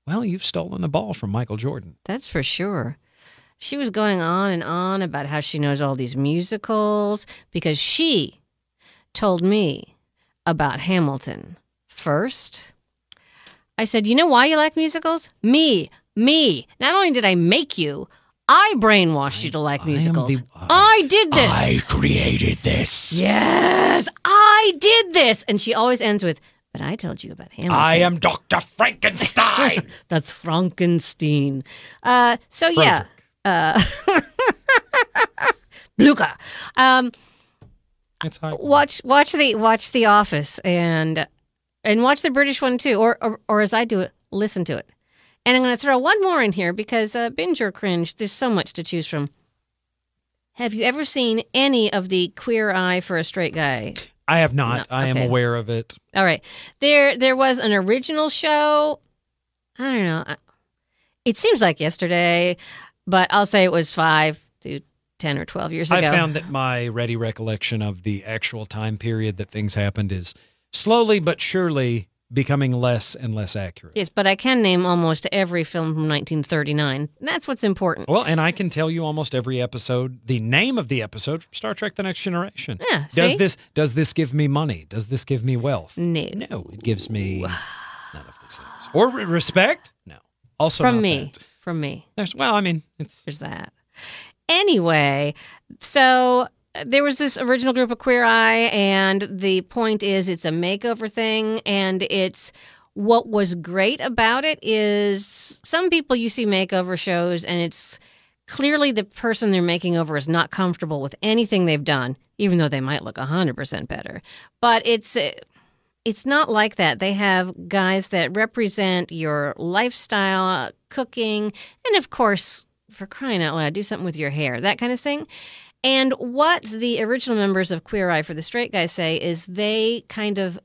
well, you've stolen the ball from Michael Jordan. That's for sure. She was going on and on about how she knows all these musicals because she told me about Hamilton first. I said, You know why you like musicals? Me, me. Not only did I make you, I brainwashed you to like I musicals. the- I did this. I created this. yes, I did this. And she always ends with, But I told you about Hamilton. I am Dr. Frankenstein. That's Frankenstein. Uh, so, yeah. Uh, Luca. Um, watch watch the watch the Office and and watch the British one too, or or, or as I do it, listen to it. And I'm going to throw one more in here because uh, binge or cringe. There's so much to choose from. Have you ever seen any of the Queer Eye for a Straight Guy? I have not. No, I am aware of it. All right. There there was an original show. I don't know. I- It seems like yesterday, but I'll say it was 5 to 10 or 12 years ago. I found that my ready recollection of the actual time period that things happened is slowly but surely becoming less and less accurate. Yes, but I can name almost every film from 1939. That's what's important. Well, and I can tell you almost every episode, the name of the episode from Star Trek: The Next Generation. Yeah, Does this does this give me money? Does this give me wealth? No. No, it gives me none of these things. Or re- respect? No. Also From me. that. From me. There's well, I mean, it's There's that. Anyway, so there was this original group of Queer Eye, and the point is it's a makeover thing, and it's what was great about it is some people you see makeover shows, and it's clearly the person they're making over is not comfortable with anything they've done, even though they might look 100% better. But it's. it's not like that. They have guys that represent your lifestyle, cooking, and of course, for crying out loud, do something with your hair, that kind of thing. And what the original members of Queer Eye for the Straight Guys say is they kind of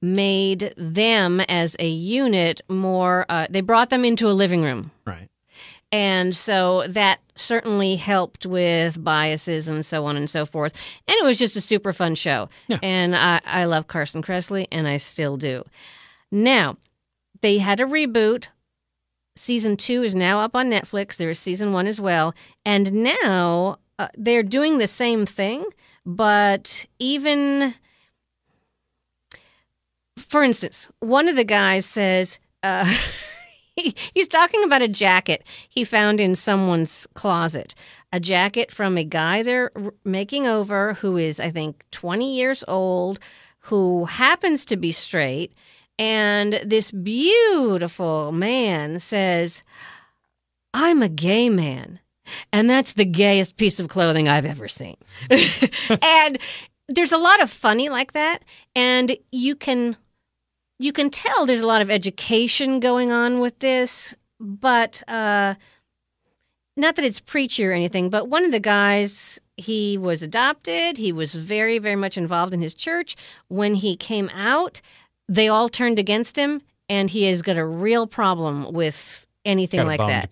made them as a unit more, uh, they brought them into a living room. right. And so that certainly helped with biases and so on and so forth. And it was just a super fun show. Yeah. And I, I love Carson Kressley, and I still do. Now, they had a reboot. Season two is now up on Netflix. There's season one as well. And now uh, they're doing the same thing, but even. For instance, one of the guys says, uh, he, he's talking about a jacket he found in someone's closet. A jacket from a guy they're making over who is, I think, 20 years old, who happens to be straight. And this beautiful man says, I'm a gay man. And that's the gayest piece of clothing I've ever seen. and there's a lot of funny like that. And you can you can tell there's a lot of education going on with this, but uh, not that it's preachy or anything. But one of the guys, he was adopted. He was very, very much involved in his church. When he came out, they all turned against him, and he has got a real problem with anything like that.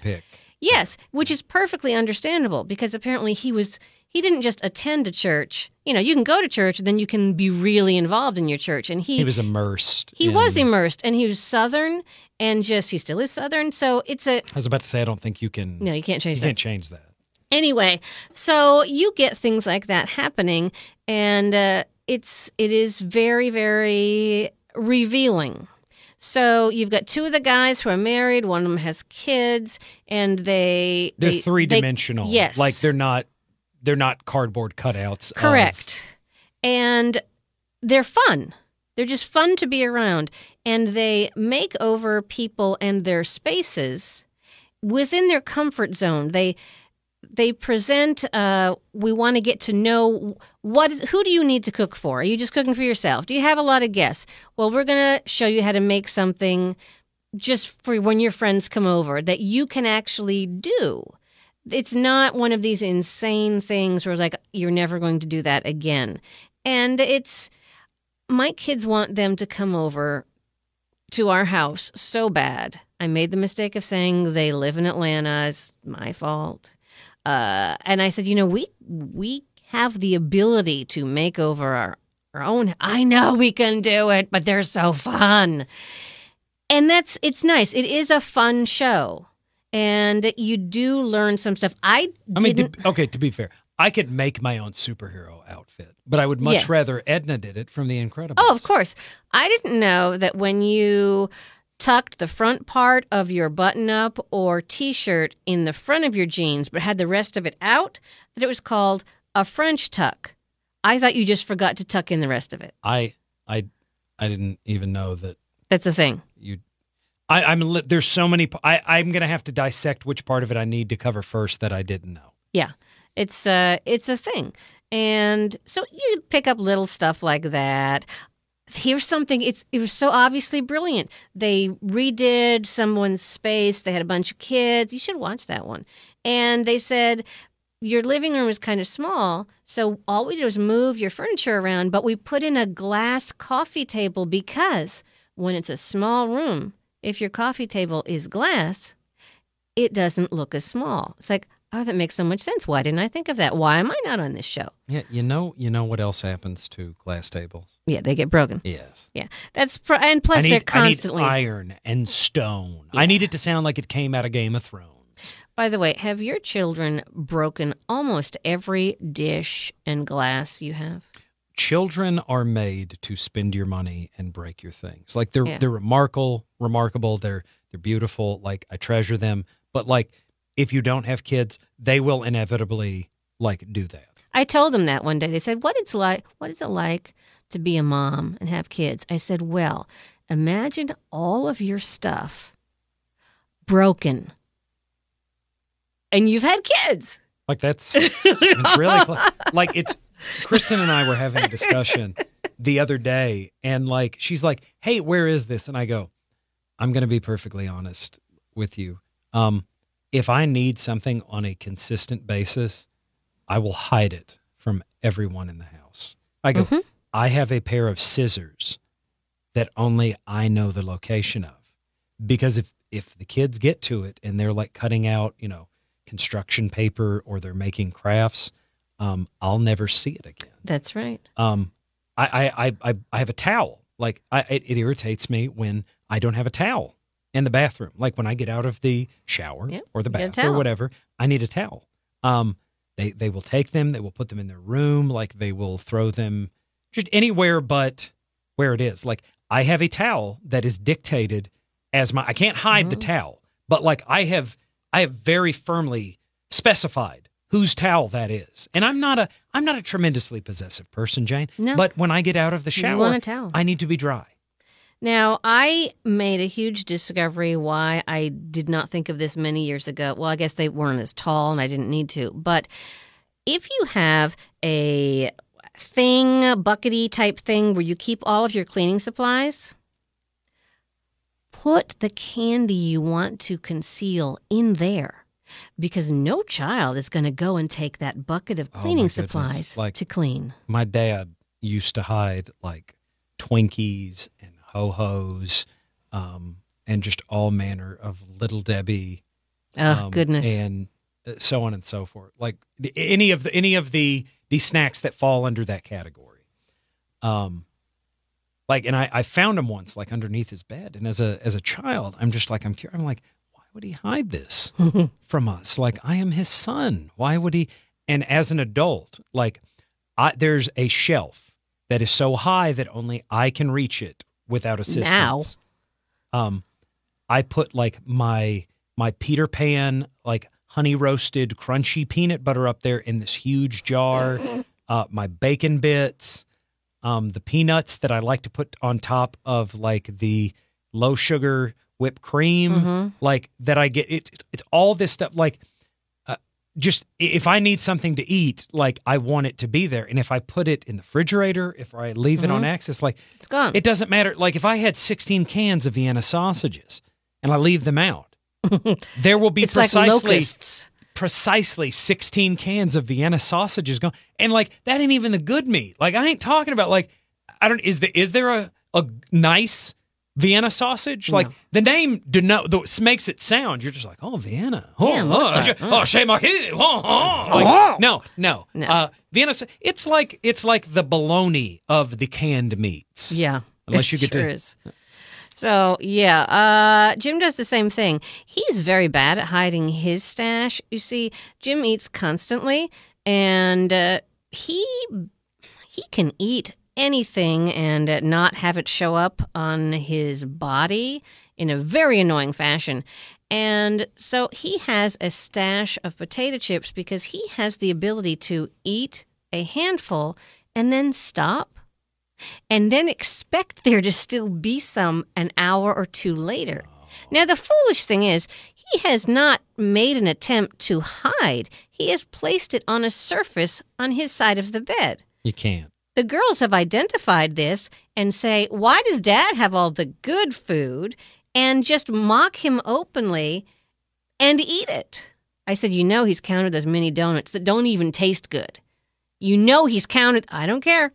Yes, which is perfectly understandable because apparently he was he didn't just attend a church. You know, you can go to church, then you can be really involved in your church. And he He was immersed. he in- was immersed, and he was Southern, and just he still is Southern. So it's a I was about to say I don't think you can no, you can't change you that. can't change that. Anyway, so you get things like that happening, and uh, it's it is very very revealing. So you've got two of the guys who are married. One of them has kids, and they They're they- three they- dimensional. yes. Like they're not they're not cardboard cutouts. of- Correct. And they're fun. They're just fun to be around. And they make over people and their spaces within their comfort zone. They they present uh, we want to get to know what is who do you need to cook for? Are you just cooking for yourself? Do you have a lot of guests? Well, we're going to show you how to make something just for when your friends come over that you can actually do it's not one of these insane things where like you're never going to do that again and it's my kids want them to come over to our house so bad i made the mistake of saying they live in atlanta it's my fault uh, and i said you know we we have the ability to make over our our own i know we can do it but they're so fun and that's it's nice it is a fun show and you do learn some stuff i I mean, to, okay, to be fair, I could make my own superhero outfit, but I would much Yeah. rather Edna did it from The Incredibles. Oh, of course. I didn't know that when you tucked the front part of your button up or t shirt in the front of your jeans, but had the rest of it out, that it was called a French tuck. I thought you just forgot to tuck in the rest of it. I, I, I didn't even know that That's a thing. you. I, I'm li- there's so many. I, I'm gonna have to dissect which part of it I need to cover first that I didn't know. Yeah. It's uh it's a thing. And so you pick up little stuff like that. Here's something it's it was so obviously brilliant. They redid someone's space. They had a bunch of kids. You should watch that one. And they said your living room is kind of small. So all we did was move your furniture around, but we put in a glass coffee table because when it's a small room, if your coffee table is glass, it doesn't look as small. It's like, oh, that makes so much sense. Why didn't I think of that? Why am I not on this show? Yeah, you know, you know what else happens to glass tables? Yeah, they get broken. Yes. Yeah, that's pr- and plus I need, they're constantly. I need iron and stone. I need it to sound like it came out of Game of Thrones. By the way, have your children broken almost every dish and glass you have? Children are made to spend your money and break your things. Like they're Yeah. they're remarkable, remarkable. They're they're beautiful. Like I treasure them. But like if you don't have kids, they will inevitably like do that. I told them that one day. They said, "What it's like? What is it like to be a mom and have kids?" I said, "Well, imagine all of your stuff broken, and you've had kids." Like that's it's really cl- like it's Kristen and I were having a discussion the other day and like she's like, "Hey, where is this?" And I go, "I'm going to be perfectly honest with you. Um if I need something on a consistent basis, I will hide it from everyone in the house." I go, Mhm. "I have a pair of scissors that only I know the location of." Because if if the kids get to it and they're like cutting out, you know, construction paper or they're making crafts, um, I'll never see it again. That's right. Um, I, I, I, I, I have a towel. Like I, it, it irritates me when I don't have a towel in the bathroom. Like when I get out of the shower Yep, or the bath or whatever, I need a towel. Um, they, they will take them. They will put them in their room. Like they will throw them just anywhere but where it is. Like I have a towel that is dictated as my. I can't hide the Mhm. towel, but like I have, I have very firmly specified whose towel that is. And I'm not a, I'm not a tremendously possessive person, Jane. No. But when I get out of the shower. I need to be dry. Now, I made a huge discovery why I did not think of this many years ago. Well, I guess they weren't as tall and I didn't need to. But if you have a thing, a buckety type thing where you keep all of your cleaning supplies, put the candy you want to conceal in there. Because no child is going to go and take that bucket of Oh, cleaning goodness. supplies Like- to clean. My dad used to hide like Twinkies and Ho Hos, um, and just all manner of Little Debbie Oh, um, goodness. and uh, so on and so forth. Like any of the any of the the snacks that fall under that category. Um, like, and I I found him once like underneath his bed, and as a as a child, I'm just like I'm curious. I'm like, why would he hide this from us? Like, I am his son. Why would he? And as an adult, like, I there's a shelf that is so high that only I can reach it without assistance. Um, I put like my my Peter Pan like honey roasted crunchy peanut butter up there in this huge jar. Uh, my bacon bits, um, the peanuts that I like to put on top of like the low sugar whipped cream, Mhm. like that I get. It's it's, it's all this stuff. Like, just if I need something to eat, like I want it to be there, and if I put it in the refrigerator, if I leave it on mm-hmm. access, like It's gone. it doesn't matter. Like if I had 16 cans of Vienna sausages and I leave them out, there will be it's precisely locusts. precisely 16 cans of Vienna sausages gone. And like that ain't even the good meat. Like I ain't talking about like I don't is the is there a a nice Vienna sausage? Like No. the name denote the, makes it sound. You're just like, oh, Vienna. Oh, Yeah, oh, Mozart. oh, chez Marquis. Oh, oh. Like, no, no. No. Uh, Vienna. It's like it's like the bologna of the canned meats. Yeah. Unless you get sure to- is. So yeah, uh, Jim does the same thing. He's very bad at hiding his stash. You see, Jim eats constantly, and uh, he he can eat anything and not have it show up on his body in a very annoying fashion. And so he has a stash of potato chips because he has the ability to eat a handful and then stop and then expect there to still be some an hour or two later. Now, the foolish thing is, he has not made an attempt to hide. He has placed it on a surface on his side of the bed. You can't. The girls have identified this and say, Why does dad have all the good food? And just mock him openly and eat it. I said, you know, he's counted those mini donuts that don't even taste good. You know, he's counted. I don't care.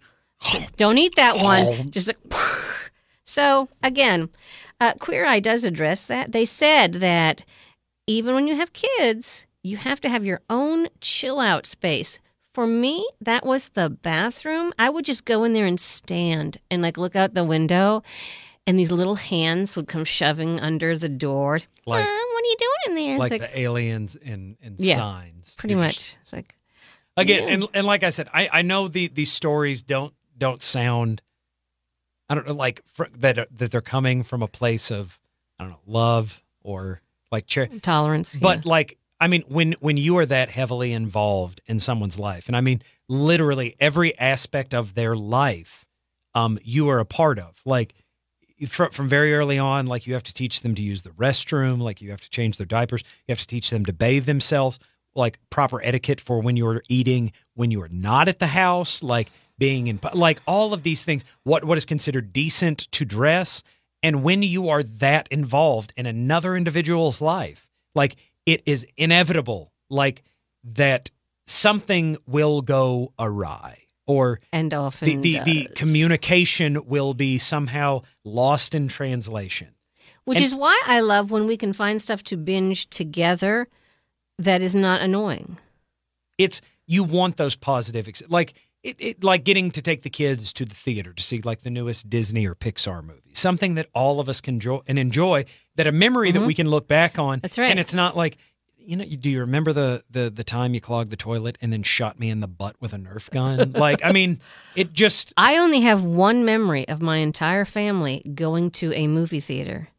don't eat that one. Just like, so again, uh, Queer Eye does address that. They said that even when you have kids, you have to have your own chill out space. For me, that was the bathroom. I would just go in there and stand and like look out the window, and these little hands would come shoving under the door. Like- "Ah, what are you doing in there? Like, like, the aliens in, in Yeah, signs. pretty You're much. just- It's like, again Yeah. and and like i said i i know the these stories don't don't sound i don't know like fr- that that they're coming from a place of i don't know love or like tolerance. but like i mean when when you are that heavily involved in someone's life and i mean literally every aspect of their life um you are a part of like from, from very early on like you have to teach them to use the restroom like you have to change their diapers you have to teach them to bathe themselves like proper etiquette for when you're eating when you are not at the house like being in like all of these things what what is considered decent to dress and when you are that involved in another individual's life like it is inevitable like that something will go awry or and the often the, the does. communication will be somehow lost in translation Which and- is why I love when we can find stuff to binge together that is not annoying. it's you want those positive ex- like it, it like getting to take the kids to the theater to see like the newest Disney or Pixar movie something that all of us can enjoy and enjoy that a memory that we can look back on Mm-hmm. That's right. and it's not like you know you, do you remember the, the the time you clogged the toilet and then shot me in the butt with a nerf gun like i mean it just I only have one memory of my entire family going to a movie theater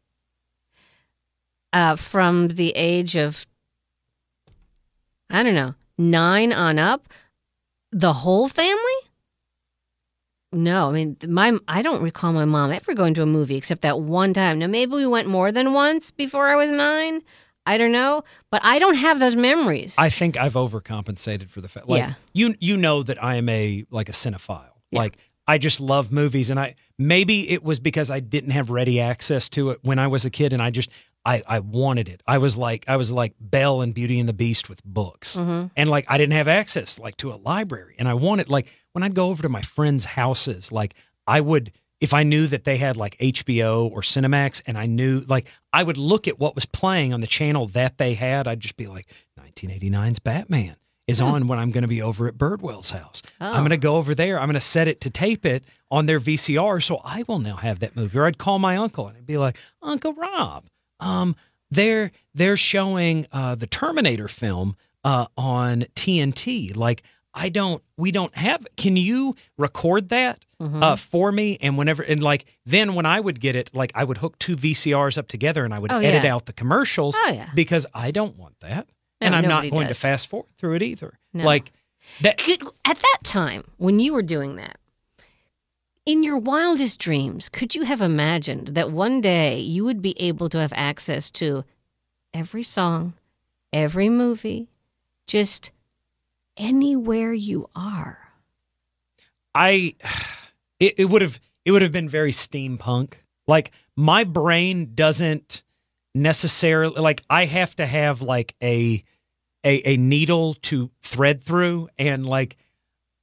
uh, from the age of, I don't know, nine on up. The whole family? No, I mean, my I don't recall my mom ever going to a movie except that one time. Now, maybe we went more than once before I was nine. I don't know, but I don't have those memories. I think I've overcompensated for the fact. Like Yeah. you, you know that I am a like a cinephile. Yeah. Like I just love movies, and I maybe it was because I didn't have ready access to it when I was a kid, and I just I I wanted it. I was like I was like Belle and Beauty and the Beast with books, Mm-hmm. and like I didn't have access like to a library, and I wanted like when I'd go over to my friends' houses, like I would. If I knew that they had like HBO or Cinemax and I knew like I would look at what was playing on the channel that they had, I'd just be like 1989's Batman is on when I'm going to be over at Birdwell's house. I'm Oh. going to go over there. I'm going to set it to tape it on their VCR so I will now have that movie. Or I'd call my uncle and I'd be like, "Uncle Rob, um they're they're showing uh the Terminator film uh on TNT. Like I don't we don't have can you record that Mm-hmm. uh for me and whenever and like then when I would get it like I would hook two VCRs up together and I would Oh, edit yeah. out the commercials Oh, yeah. because I don't want that. No, and I'm not going does. to fast forward through it either. No. Like that Could, at that time, when you were doing that, in your wildest dreams, could you have imagined that one day you would be able to have access to every song, every movie, just anywhere you are? I it, it would have it would have been very steampunk. Like my brain doesn't necessarily like I have to have like a a, a needle to thread through and like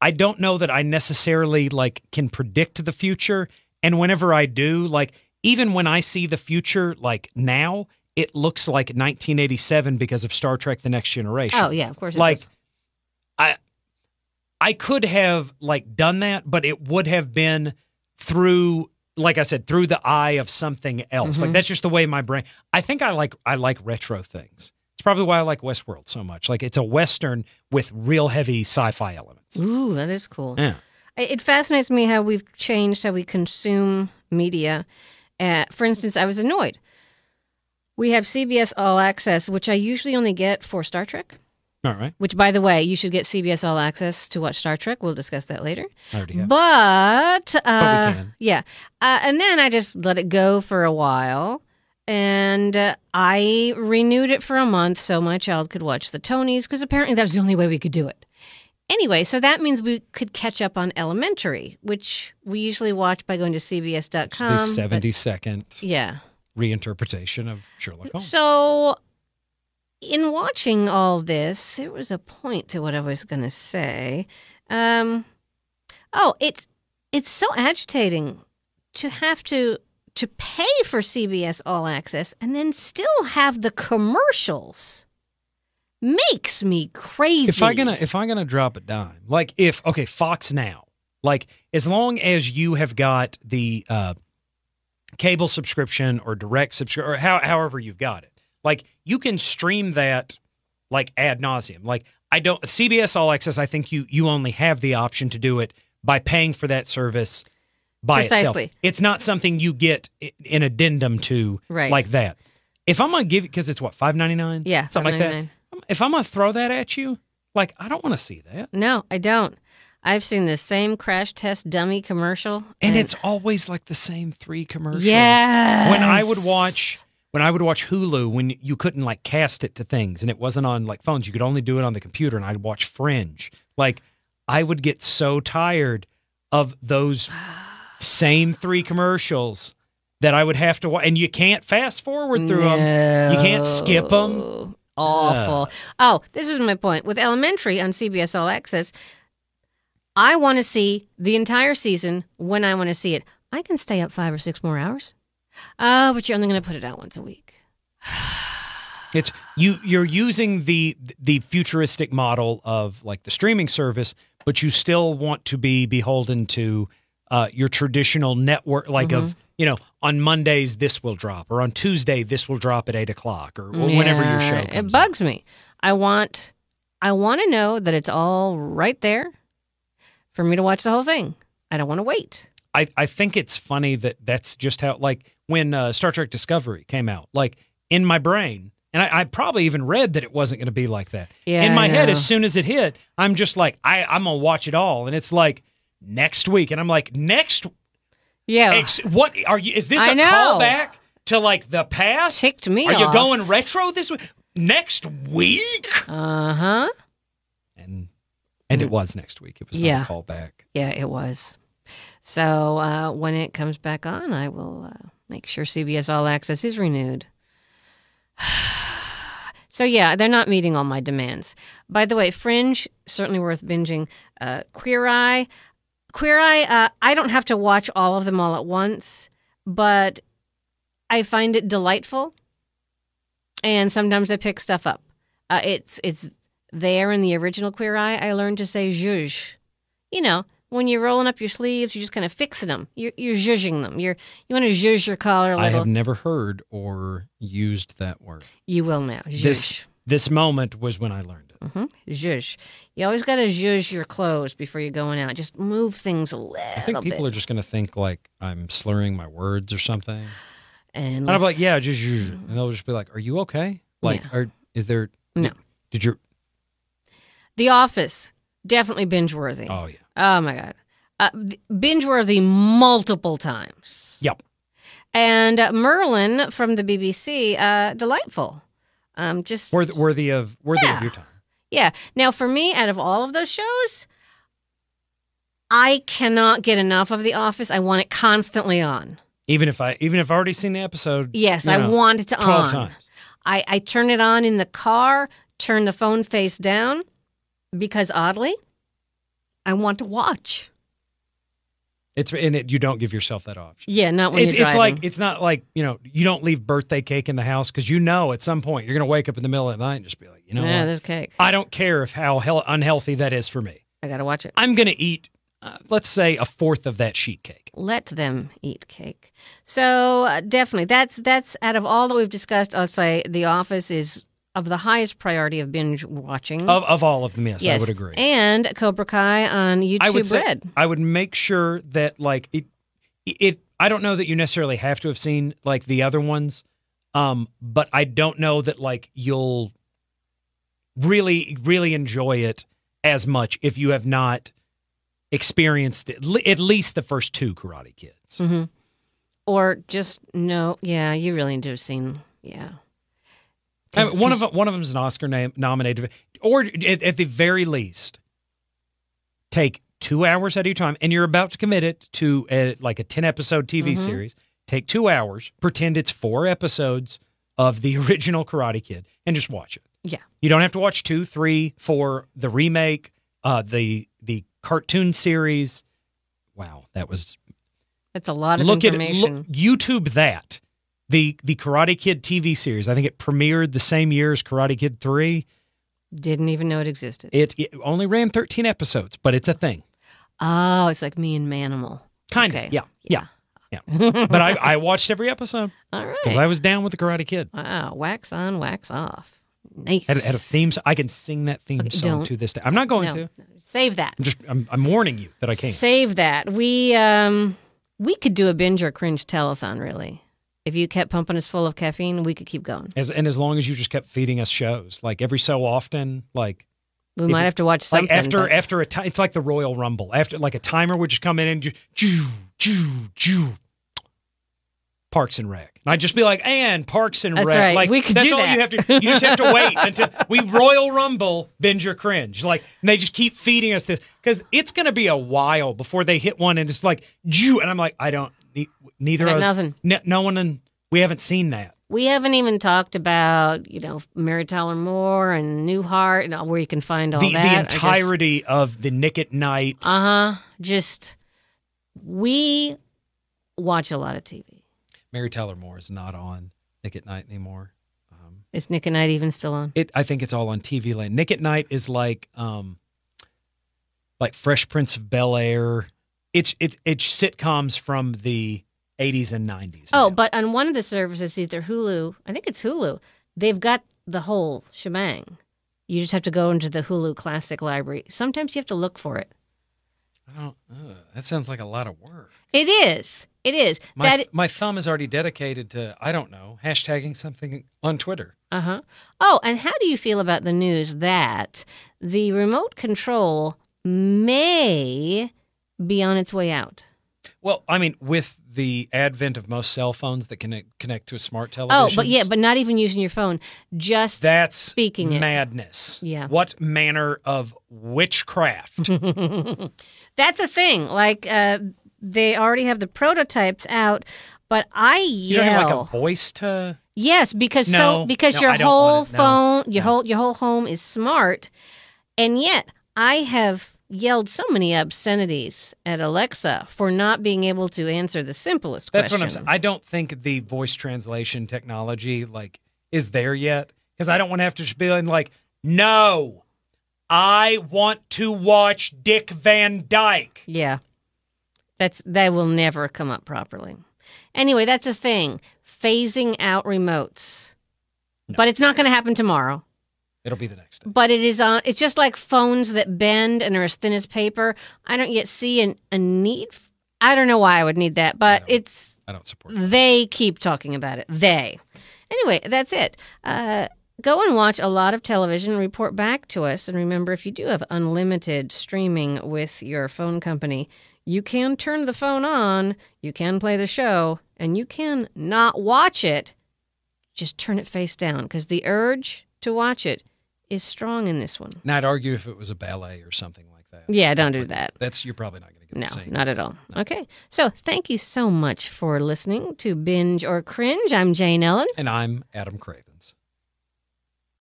I don't know that I necessarily like can predict the future and whenever I do like even when I see the future like now it looks like 1987 because of Star Trek the next generation Oh, yeah, of course. It like does. I I could have like done that, but it would have been through like I said, through the eye of something else. Mm-hmm. Like that's just the way my brain I think I like I like retro things. It's probably why I like Westworld so much. Like it's a western with real heavy sci-fi elements. Ooh, that is cool. Yeah. It fascinates me how we've changed how we consume media. Uh, for instance, I was annoyed. We have CBS All Access, which I usually only get for Star Trek. All right. Which, by the way, you should get CBS All Access to watch Star Trek. We'll discuss that later. I already have. But, uh, can. yeah, uh, and then I just let it go for a while, and uh, I renewed it for a month so my child could watch the Tonys because apparently that was the only way we could do it. Anyway, so that means we could catch up on Elementary, which we usually watch by going to CBS.com. the 70 second yeah. reinterpretation of Sherlock Holmes. So in watching all this, there was a point to what I was going to say. Um, oh, it's it's so agitating to have to to pay for CBS All Access and then still have the commercials. Makes me crazy. If I gonna if I'm gonna drop a dime, like if okay, Fox Now, like as long as you have got the uh, cable subscription or direct subscription or how, however you've got it, like you can stream that like ad nauseum. Like I don't CBS All Access. I think you you only have the option to do it by paying for that service by Precisely. itself. It's not something you get an addendum to Right. like that. If I'm gonna give it because it's what five ninety nine, Yeah, something like that. $5.99. If I'm gonna throw that at you, like I don't want to see that. no, I don't. I've seen the same crash test dummy commercial, And it's always like the same three commercials. yeah. When I would watch when I would watch Hulu when you couldn't like cast it to things and it wasn't on like phones, you could only do it on the computer and I'd watch Fringe. Like I would get so tired of those same three commercials that I would have to watch and you can't fast forward through them. You can't skip them. No. Awful. Oh, this is my point. With Elementary on CBS All Access, I want to see the entire season when I want to see it. I can stay up five or six more hours. Oh, but you're only going to put it out once a week. It's you you're using the the futuristic model of like the streaming service, but you still want to be beholden to uh, your traditional network, like of you know on Mondays this will drop, or on Tuesday this will drop at eight o'clock, or whenever your show Yeah. It out. bugs me. I want, I want to know that it's all right there for me to watch the whole thing. I don't want to wait. I, I think it's funny that that's just how like when uh, Star Trek Discovery came out, like in my brain, and I, I probably even read that it wasn't going to be like that. Yeah, in my head, as soon as it hit, I'm just like, I I'm gonna watch it all, and it's like next week, and I'm like, next, Yeah, ex- what are you? Is this I a know. callback to like the past? ticked me Are you off. going retro this week? Next week? Uh huh. And and it was next week. It was not Yeah. a callback. Yeah, it was. So uh, when it comes back on, I will uh, make sure CBS All Access is renewed. so yeah, they're not meeting all my demands. By the way, Fringe certainly worth binging. Uh, Queer Eye, Queer Eye. Uh, I don't have to watch all of them all at once, but I find it delightful, and sometimes I pick stuff up. Uh, it's it's there in the original Queer Eye. I learned to say zhuzh you know, when you're rolling up your sleeves, you're just kind of fixing them. You're you're zhuzhing them. You're you want to zhuzh your collar a I little. I have never heard or used that word. you will now. Zhuzh. This this moment was when I learned it. hmm Zhuzh. You always got to zhuzh your clothes before you're going out. Just move things a little I think people bit. are just going to think like I'm slurring my words or something. and And I'm like, yeah, just use. And they'll just be like, "Are you okay? Like, Yeah. are is there? No. Did, your? The Office, definitely binge worthy. Oh yeah. Oh my god, uh, binge worthy multiple times. Yep. And uh, Merlin from the BBC, uh, delightful. Um, just Worthy, worthy of worthy Yeah. of your time. Yeah. Now, for me, out of all of those shows, I cannot get enough of The Office. I want it constantly on. Even if I even if I've already seen the episode. Yes, I know, want it to twelve on. times. I, I turn it on in the car, turn the phone face down, because oddly, I want to watch. It's and it, you don't give yourself that option. Yeah, not when It's, you're it's like it's not like you know you don't leave birthday cake in the house because you know at some point you're going to wake up in the middle of the night and just be like, you know yeah, what? there's cake. I don't care if how hell unhealthy that is for me. I got to watch it. I'm going to eat, uh, let's say, a fourth of that sheet cake. Let them eat cake. So uh, definitely, that's that's out of all that we've discussed. I'll say The Office is of the highest priority of binge watching. Of, of all of them, yes, I would agree. And Cobra Kai on YouTube I would say Red. I would make sure that like it, it. I don't know that you necessarily have to have seen like the other ones, um, but I don't know that like you'll really really enjoy it as much if you have not experienced it, at least the first two Karate Kids. hmm Or just no, yeah, you really need to have seen, yeah. I mean, one of 'cause- one of them is an Oscar name, nominated, or at, at the very least, take two hours out of your time, and you're about to commit it to a, like a ten episode TV Mhm. series. Take two hours, pretend it's four episodes of the original Karate Kid, and just watch it. Yeah. You don't have to watch two, three, four, the remake, uh, the the cartoon series. Wow, that was That's a lot of look at information. look, YouTube that the the Karate Kid TV series. I think it premiered the same year as Karate Kid three. Didn't even know it existed. It, it only ran thirteen episodes, but it's a thing. oh, it's like me and Manimal. Kind of, Okay. yeah, yeah, yeah. but I, I watched every episode All because. I was down with the Karate Kid. wow. Wax on, wax off. Nice. Had, a- had a theme. I can sing that theme Okay, song don't. to this day. I'm not going no, to. Save that. I'm just. I'm, I'm warning you that I can't. Save that. We um we could do a binge or cringe telethon really. If you kept pumping us full of caffeine, we could keep going. As and as long as you just kept feeding us shows, like every so often, like We might you- have to watch something. like after but- after a time, it's like the Royal Rumble. After like a timer would just come in and ju ju ju. Parks and Rec. And I'd just be like, and Parks and That's Rec. right. Like We could that's do all that. you have to. You just have to wait until we Royal Rumble binge or cringe. Like and they just keep feeding us this because it's going to be a while before they hit one and it's like ju. And I'm like, I don't. Ne- Neither of us. nothing. No, no one. In, we haven't seen that. we haven't even talked about, you know, Mary Tyler Moore and Newhart and all- where you can find all the, that. the I just- entirety of the Nick at Nite. Uh huh. Just we watch a lot of TV. Mary Tyler Moore is not on Nick at Nite anymore. Um, Is Nick at Nite even still on? it I think it's all on TV land. Nick at Night is like um like Fresh Prince of Bel Air. It's it's it's sitcoms from the 80s and 90s. Oh, now. but on one of the services, either Hulu, I think it's Hulu, they've got the whole shebang. You just have to go into the Hulu Classic Library. Sometimes you have to look for it. I don't uh, that sounds like a lot of work. It is. It is. My that my thumb is already dedicated to I don't know, hashtagging something on Twitter. Uh huh. Oh, and how do you feel about the news that the remote control may be on its way out? Well, I mean, with the advent of most cell phones that can connect to a smart television. Oh, but yeah, but not even using your phone. Just That's speaking it. madness. Yeah. What manner of witchcraft? That's a thing. Like uh, they already have the prototypes out, but I you don't yell. have like a voice to. Yes, because so because no, your whole it. No, phone, your no. whole your whole home is smart, and yet I have yelled so many obscenities at Alexa for not being able to answer the simplest questions. That's question. what I'm saying. I don't think the voice translation technology like is there yet because I don't want to have to be like, no, I want to watch Dick Van Dyke. Yeah, that's that will never come up properly. Anyway, that's a thing. Phasing out remotes, but it's not going to happen tomorrow. It'll be the next day. but it is on it's just like phones that bend and are as thin as paper i don't yet see an, a need I don't know why i would need that but don't. it's I don't support. It. they keep talking about it they anyway that's it uh, go and watch a lot of television report back to us and remember if you do have unlimited streaming with your phone company you can turn the phone on you can play the show and you can not watch it just turn it face down because the urge to watch it is strong in this one. Now I'd argue if it was a ballet or something like that. Yeah, don't do that. That's you're probably not going to get No, the same. not at all. Okay. So thank you so much for listening to Binge or Cringe. I'm Jane Ellen. And I'm Adam Craven.